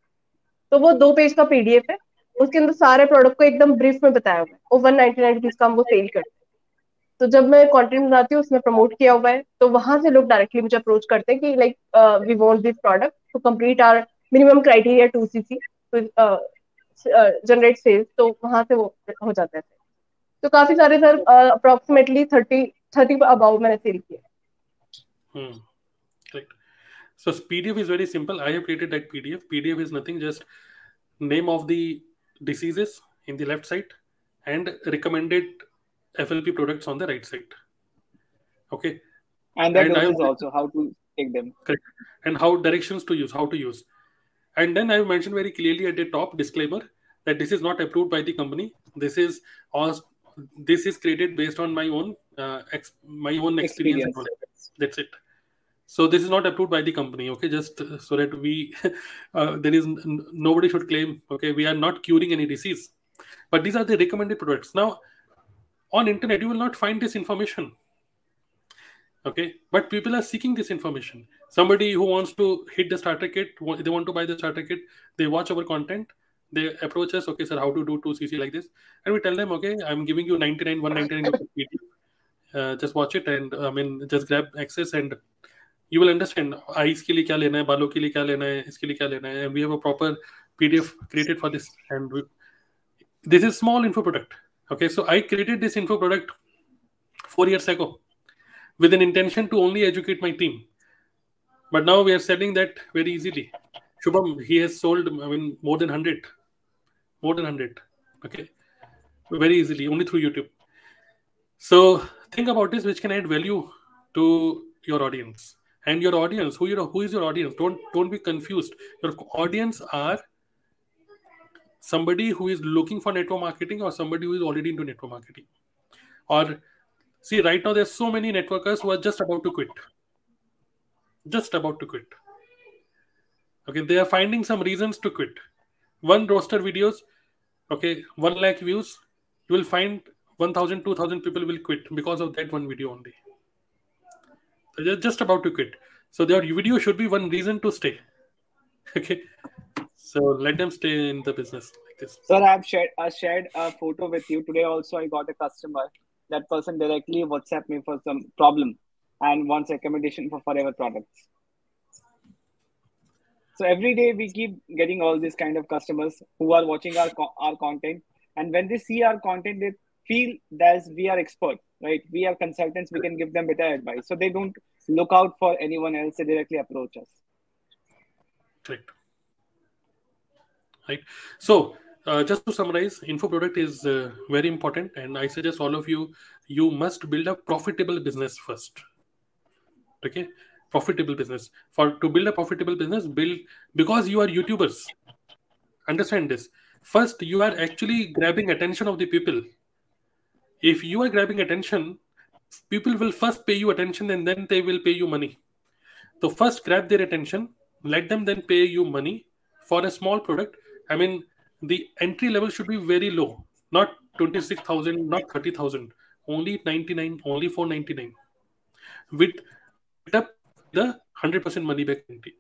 तो वो दो पेज का पीडीएफ है, उसके अंदर सारे प्रोडक्ट को एकदम ब्रीफ में बताया हुआ है। वो वन नाइनटी नाइन रुपीज़ का हम वो सेल करते हैं। तो जब मैं कंटेंट बनाती हूँ, उसमें प्रमोट किया हुआ है तो वहाँ से लोग डायरेक्टली मुझे अप्रोच करते हैं कि like we want this product to complete or minimum criteria to C C generate sales तो वहाँ से वो हो जाता है। तो काफ़ी सारे sir approximately thirty thirty about मैंने सेल किया Hmm. So PDF is very simple. I have created that PDF. PDF is nothing, just name of the diseases in the left side and recommended FLP products on the right side. Okay. And that and also how to take them. Correct. And how directions to use, how to use. And then I mentioned very clearly at the top disclaimer that this is not approved by the company. This is all this is created based on my own uh, ex- my own experience. experience. That's it so this is not approved by the company okay? Just so that we uh, there is nobody should claim okay? We are not curing any disease. But these are the recommended products. Now on internet you will not find this information okay? But people are seeking this information. Somebody who wants to hit the starter kit they want to buy the starter kit they watch our content they approach us okay sir how to do 2cc like this? And we tell them okay i'm giving you 99 199 uh, just watch it and i mean just grab access and you will understand eyes के लिए क्या लेना है बालों के लिए क्या लेना है इसके लिए क्या लेना है and we have a proper pdf created for this and we, this is small info product okay so i created this info product four years ago with an intention to only educate my team but now we are selling that very easily shubham he has sold i mean more than 100 more than 100 okay very easily only through youtube so think about this which can add value to your audience and your audience who you know who is your audience? Don't don't be confused. Your audience are somebody who is looking for network marketing or somebody who is already into network marketing. Or see right now there's so many networkers who are just about to quit. Just about to quit. Okay they are finding some reasons to quit. One roster videos okay one lakh views you will find 1000 2000 people will quit because of that one video only they're just about to quit. So their video should be one reason to stay. okay. So let them stay in the business like this. Sir, I've shared I shared a photo with you today. Also, I got a customer. That person directly WhatsApp me for some problem and wants recommendation for forever products. So every day we keep getting all these kind of customers who are watching our our content, and when they see our content, they feel that we are expert right? We are consultants, we can give them better advice. So they don't look out for anyone else, they directly approach us. Correct. Right. So uh, just to summarize, info product is uh, very important, and I suggest all of you you must build a profitable business first. Okay, profitable business. For to build a profitable business, build because you are YouTubers. Understand this. First, you are actually grabbing attention of the people if you are grabbing attention people will first pay you attention and then they will pay you money so first grab their attention let them then pay you money for a small product i mean the entry level should be very low not 26,000, not 30,000, only 99, only 499 with up the 100% money back guarantee.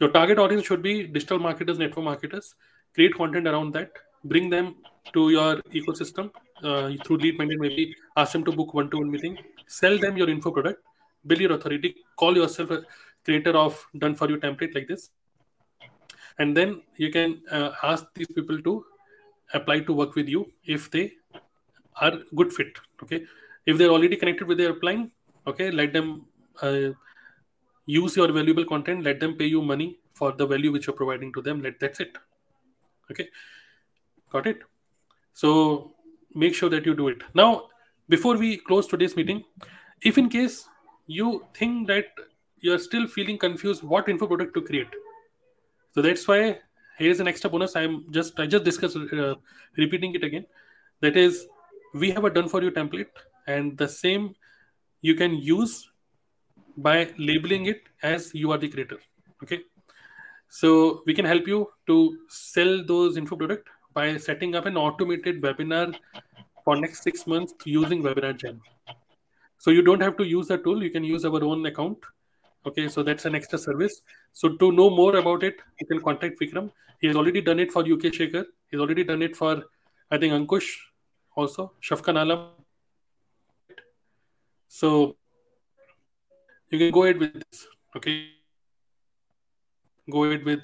Your target audience should be digital marketers, network marketers. Create content around that. Bring them to your ecosystem uh, through lead magnet. Maybe ask them to book one-to-one meeting. Sell them your info product. Build your authority. Call yourself a creator of done for you template like this, and then you can uh, ask these people to apply to work with you if they are good fit. Okay, if they're already connected with their upline, okay, let them uh, use your valuable content let them pay you money for the value which you're providing to them let that's it okay got it so make sure that you do it. Now before we close today's meeting if in case you think that you're still feeling confused what info product to create? So that's why here's an extra bonus. I'm just i just discussed uh, repeating it again. That is we have a done for you template and the same you can use by labeling it as you are the creator. Okay? So we can help you to sell those info product by setting up an automated webinar for next six months using webinar jam so you don't have to use the tool. You can use our own account. Okay so that's an extra service. So to know more about it you can contact vikram. He has already done it for uk Shekhar. He's already done it for i think ankush also shafkan alam. So you can go ahead with this. Okay. Go ahead with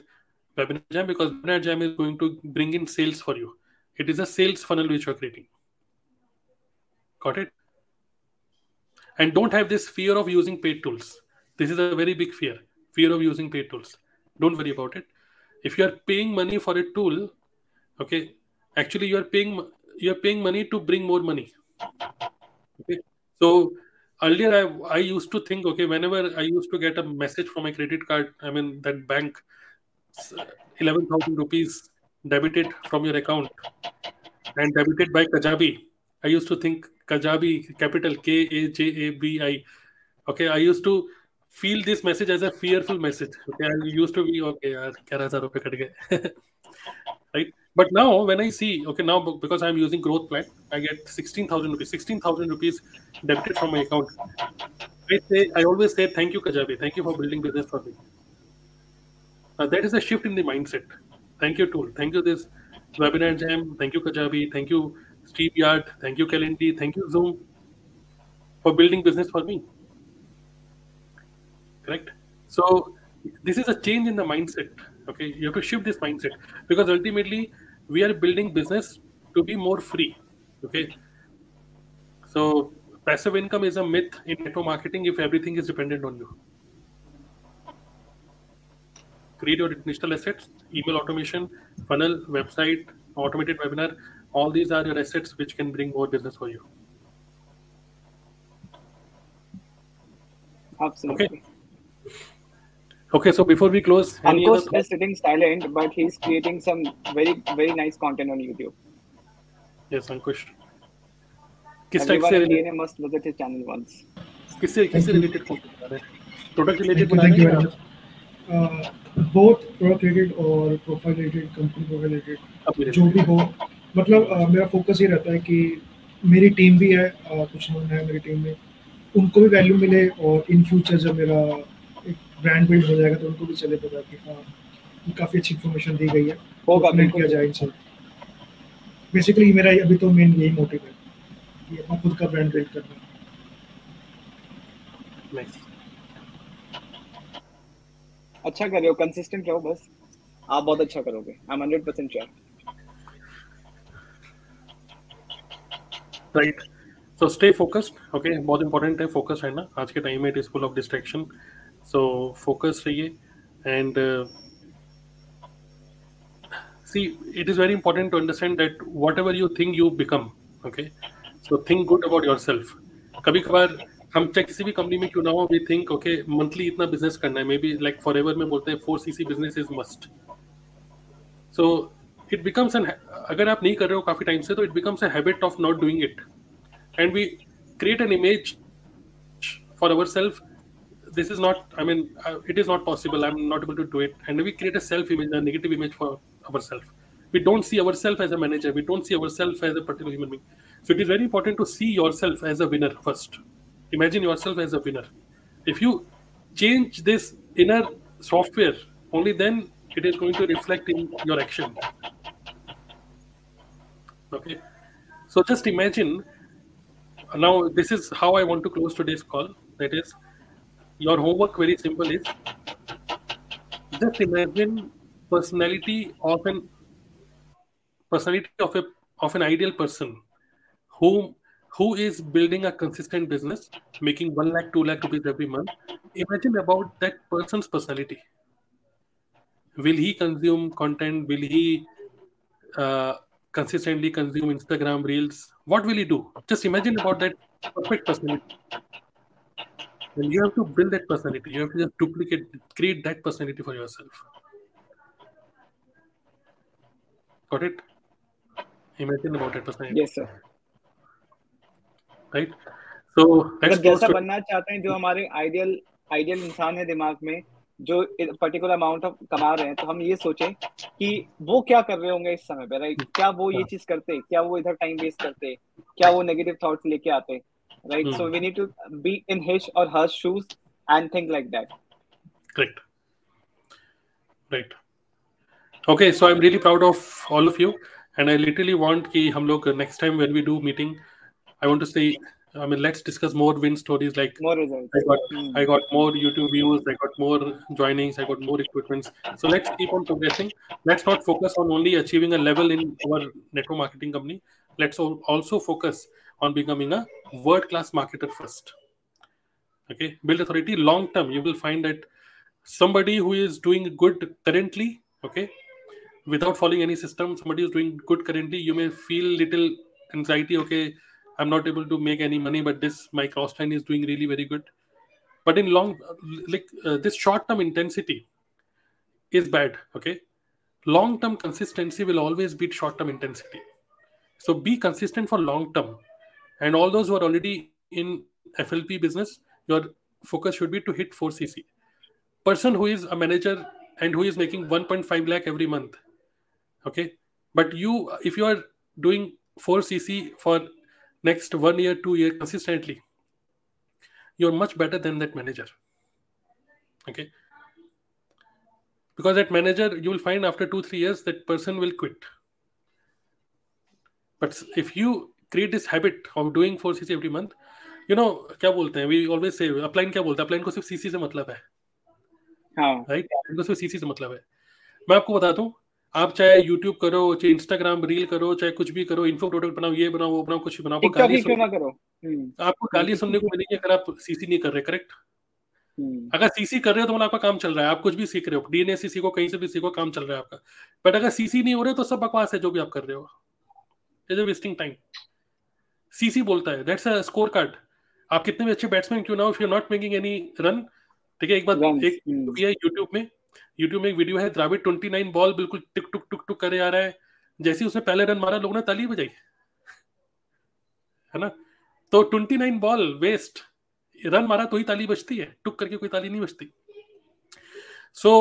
Webinar Jam because Webinar Jam is going to bring in sales for you. It is a sales funnel which you're creating. Got it? And don't have this fear of using paid tools. This is a very big fear. Fear of using paid tools. Don't worry about it. If you are paying money for a tool, okay, actually you are paying you are paying money to bring more money. Okay. So earlier I, I used to think okay whenever i used to get a message from my credit card i mean that bank 11000 rupees debited from your account and debited by kajabi i used to think kajabi capital k a j a b i okay i used to feel this message as a fearful message okay i used to be okay yaar 11000 rupees cut gaye right but now when I see, okay, now because I'm using growth plan, I get 16,000 rupees, 16,000 rupees debited from my account. I say, I always say, thank you, Kajabi. Thank you for building business for me. Uh, that is a shift in the mindset. Thank you, tool. Thank you, this webinar jam. Thank you, Kajabi. Thank you, StreamYard. Thank you, Calendly. Thank you, Zoom, for building business for me. Correct? So, this is a change in the mindset okay you have to shift this mindset because ultimately we are building business to be more free okay so passive income is a myth in network marketing if everything is dependent on you create your digital assets email automation funnel website automated webinar all these are your assets which can bring more business for you absolutely okay Okay, so before we close, Ankush is sitting silent, but he's creating some very very nice content on YouTube. Yes, Ankush. किस type से related must visit his channel once किससे किससे related product related thank you madam both product related और profile related company profile related जो भी हो। मतलब uh, मेरा फोकस ये रहता है कि मेरी टीम भी है uh, कुछ लोग हैं मेरी टीम में उनको भी वैल्यू मिले और इन फ्यूचर जब मेरा एक ब्रांड बिल्ड हो जाएगा तो उनको भी चले पता कि हाँ काफ़ी अच्छी इन्फॉर्मेशन दी गई है। होगा तो किया जाए इनसे बेसिकली मेरा अभी तो मेन यही मोटिव है कि अपना खुद का ब्रांड बिल्ड करना। अच्छा कर रहे हो कंसिस्टेंट रहो बस। आप बहुत अच्छा करोगे। I am hundred percent sure right so stay focused okay बहुत इंपॉर्टेंट है फोकस है ना आज के टाइम में it is full of distraction so focus रहिए and see it is very important to understand that what you think you become okay so think good about yourself कभी कभार हम चाहे किसी भी कंपनी में क्यों ना हो वी थिंक ओके मंथली इतना बिजनेस करना है maybe like forever में बोलते हैं four C C business is must so it becomes N अगर आप नहीं कर रहे हो काफी टाइम से तो it becomes a habit of not doing it and we create an image for our self this is not i mean uh, it is not possible i'm not able to do it and we create a self image a negative image for ourselves we don't see ourselves as a manager we don't see ourselves as a particular human being so it is very important to see yourself as a winner first imagine yourself as a winner. If you change this inner software only then it is going to reflect in your action. Okay? So just imagine now this is how i want to close today's call. That is your homework very simple is just imagine personality of an personality of a of an ideal person who who is building a consistent business making 1 lakh 2 lakh rupees every month? Imagine about that person's personality. Will he consume content? Will he uh, consistently consume instagram reels? What will he do? Just imagine about that perfect personality. And you have to build that personality. You have to just duplicate create that personality for yourself. Got it? Imagine about that personality. Yes sir so let's मतलब जैसा बनना चाहते हैं जो हमारे ideal ideal इंसान है दिमाग में जो पर्टिकुलर अमाउंट ऑफ़ कमा रहे हैं तो हम ये सोचें कि वो क्या कर रहे होंगे इस समय पे राइट क्या वो ये चीज़ करते क्या वो इधर टाइम वेस्ट करते क्या वो नेगेटिव थॉट्स लेके आते right so we need to be in his or her shoes and think like that correct right okay so i'm really proud of all of you and i literally want ki hum log next time when we do meeting i want to say I mean, let's discuss more win stories. Like more results. I got, mm. I got more YouTube views. I got more joinings. I got more equipments. So let's keep on progressing. Let's not focus on only achieving a level in our network marketing company. Let's also focus on becoming a world-class marketer first. Okay, build authority long term. You will find that somebody who is doing good currently, okay, without following any system, somebody who's doing good currently, you may feel little anxiety. Okay I'm not able to make any money, but this my cross line is doing really very good. But in long, like uh, this short term intensity is bad. Okay, long term consistency will always beat short term intensity. So be consistent for long term. And all those who are already in FLP business, your focus should be to hit 4cc. Person who is a manager and who is making 1.5 lakh every month. Okay. But you, if you are doing 4cc for next one year, two year consistently, you're much better than that manager. Okay. Because that manager, you will find after two, three years, that person will quit. But if you create this habit of doing four CC every month, you know क्या बोलते हैं we always say upline क्या बोलते हैं upline को सिर्फ CC से मतलब है राइट right? को सिर्फ सीसी से मतलब है मैं आपको बता दूं आप चाहे यूट्यूब करो चाहे इंस्टाग्राम रील करो चाहे कुछ भी करो इन्फो प्रोडक्ट बनाओ ये बनाओ वो बनाओ कुछ बनाओ गाली सुन... करो हम्म। आपको गाली सुनने को मिलेगी अगर आप सीसी नहीं कर रहे करेक्ट हम्म। अगर सीसी कर रहे हो तो मतलब आपका काम चल रहा है आप कुछ भी सीख रहे हो डीएनए सीसी को कहीं से भी सीखो काम चल रहा है आपका बट अगर सीसी नहीं हो रहे तो सब बकवास है जो भी आप कर रहे हो इज़ वेस्टिंग टाइम सीसी बोलता है दैट्स अ स्कोर कार्ड आप कितने भी अच्छे बैट्समैन क्यों ना हो if you not making any run ठीक है एक बार एक यूट्यूब हम्म। में यूट्यूब में एक वीडियो है, द्राविड ट्वेंटी नाइन बॉल बिल्कुल टिक टुक टुक टुक करे आ रहा है। जैसे उसने पहले रन मारा, लोगों ने ताली बजाई। है ना? तो twenty nine ball waste run मारा तो ही ताली बजती है, टुक करके कोई ताली नहीं बजती। So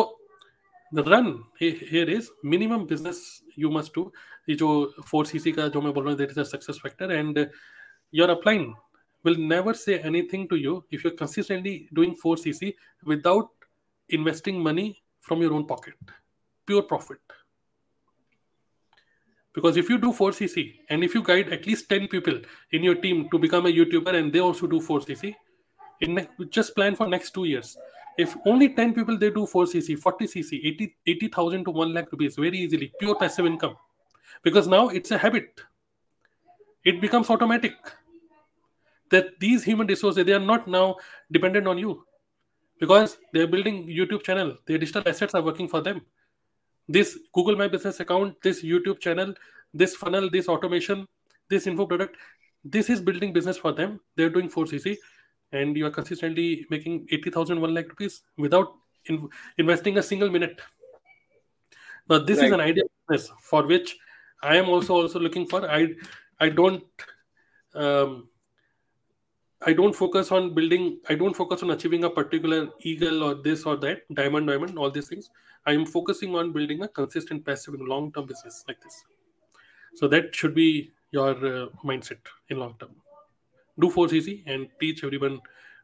run here is minimum business you must do ये जो फोर सीसी का जो मैं बोल रहा हूँ that is a success factor and your upline will never say anything to you if you're consistently doing 4cc without investing money from your own pocket, pure profit. Because if you do 4cc and if you guide at least 10 people in your team to become a YouTuber and they also do 4cc, in just plan for next two years. If only 10 people they do 4cc, 40cc, 80 80,000 to 1 lakh rupees very easily, pure passive income. Because now it's a habit. It becomes automatic that these human resources they are not now dependent on you because they're building youtube channel. Their digital assets are working for them. This google my business account this youtube channel this funnel this automation this info product this is building business for them. They're doing 4cc and you are consistently making 80000 1 lakh rupees without in, investing a single minute. Now this right. is an idea business for which i am also also looking for. I i don't um, I don't focus on building, I don't focus on achieving a particular eagle or this or that, diamond, diamond, all these things. I am focusing on building a consistent, passive, long term business like this. So that should be your uh, mindset in long term. Do 4cc and teach everyone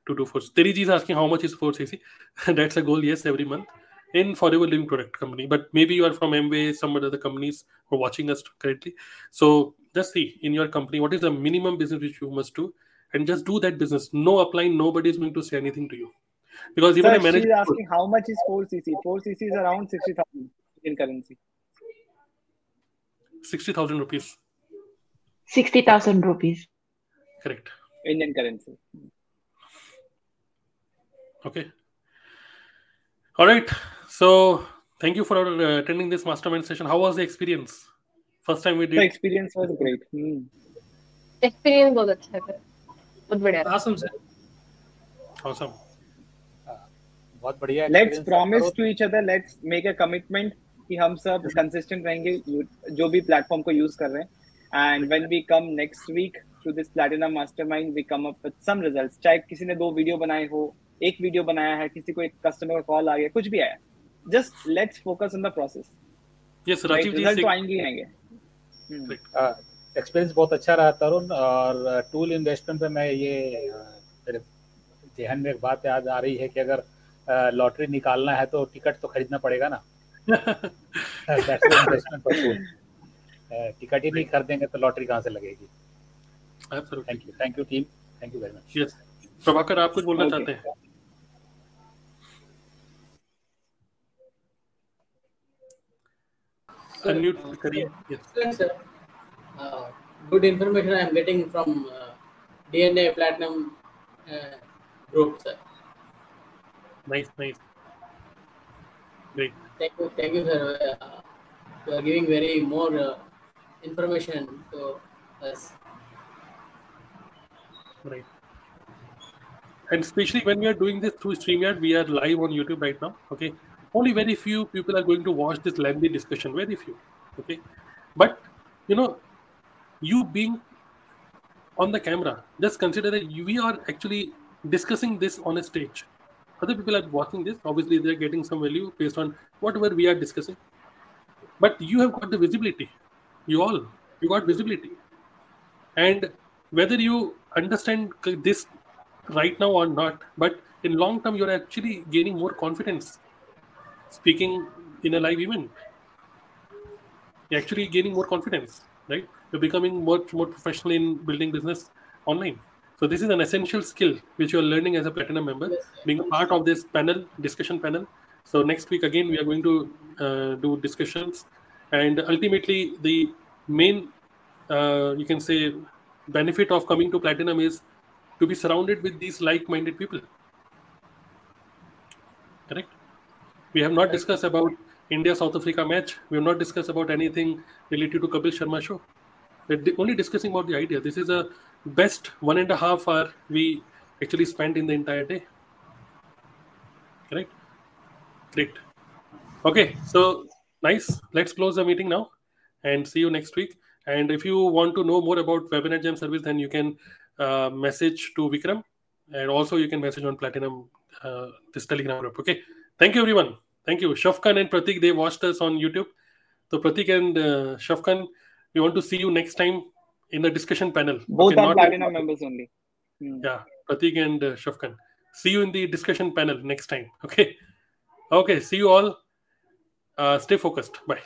to do Force. Teriji is asking how much is 4cc. That's a goal, yes, every month in Forever Living Product Company. But maybe you are from Amway, some other companies who are watching us currently. So just see in your company what is the minimum business which you must do, and just do that business. No applying. Nobody is going to say anything to you. Because even Sir, a manager she's asking how much is 4cc. 4cc is around 60,000 in currency. 60,000 rupees. 60,000 rupees. Correct. Indian currency. Okay. All right. So thank you for uh, attending this mastermind session. How was the experience? First time we did. The experience was great. Hmm. Experience बहुत अच्छा है बहुत बढ़िया। Awesome sir. Awesome. हाँ, बहुत बढ़िया let's promise to each other let's make a commitment कि हम सब कंसिस्टेंट रहेंगे जो भी प्लेटफॉर्म को यूज़ कर रहे हैं। And when we come next week to this platinum mastermind we come up with some results चाहे किसी ने दो वीडियो बनाए हो एक वीडियो बनाया है किसी को एक कस्टमर का कॉल आ गया कुछ भी आया। Just let's focus on the process yes Rajiv ji से आएँगे आएँगे। हाँ, एक्सपीरियंस बहुत अच्छा रहा तरुण और टूल इन्वेस्टमेंट पे मैं ये मेरे जहन में एक बात याद आ रही है कि अगर लॉटरी निकालना है तो टिकट तो खरीदना पड़ेगा ना? इन्वेस्टमेंट पर टूल टिकट ही नहीं खरीदेंगे तो लॉटरी कहाँ से लगेगी? Thank you thank you team thank you very much Yes. Prabhakar आप कुछ बोलना चाहते हैं? Unmute करिए. Yes. Uh, good information I am getting from uh, DNA Platinum uh, group, sir. Nice, nice. Great. Thank you, thank you, sir. Uh, you are giving very more uh, information to us. Right. And especially when we are doing this through StreamYard, we are live on YouTube right now. Okay. Only very few people are going to watch this lengthy discussion. Very few. Okay. But you know, you being on the camera, just consider that we are actually discussing this on a stage. Other people are watching this. Obviously, they're getting some value based on whatever we are discussing. But you have got the visibility. You all, you got visibility. And whether you understand this right now or not, but in long term, you're actually gaining more confidence speaking in a live event. You're actually gaining more confidence, right? You're becoming much more professional in building business online. So this is an essential skill which you're learning as a platinum member, being a part of this panel discussion panel. So next week again we are going to uh, do discussions, and ultimately the main uh, you can say benefit of coming to platinum is to be surrounded with these like-minded people. Correct. We have not discussed about India South Africa match. We have not discussed about anything related to Kapil Sharma show. We're only discussing about the idea. This is a best one and a half hour we actually spent in the entire day. Correct. Great. Okay, so nice. Let's close the meeting now and see you next week. And if you want to know more about Webinar Jam service, then you can uh, message to Vikram and also you can message on Platinum, uh, this Telegram group. Okay. Thank you, everyone. Thank you. Shafkan and Pratik, they watched us on YouTube. So, Pratik and uh, Shafkan, we want to see you next time in the discussion panel. Both Okay, are platinum members only. Hmm. yeah, Pratik and uh, Shafkan. See you in the discussion panel next time. Okay. Okay. See you all. Uh, stay focused. Bye.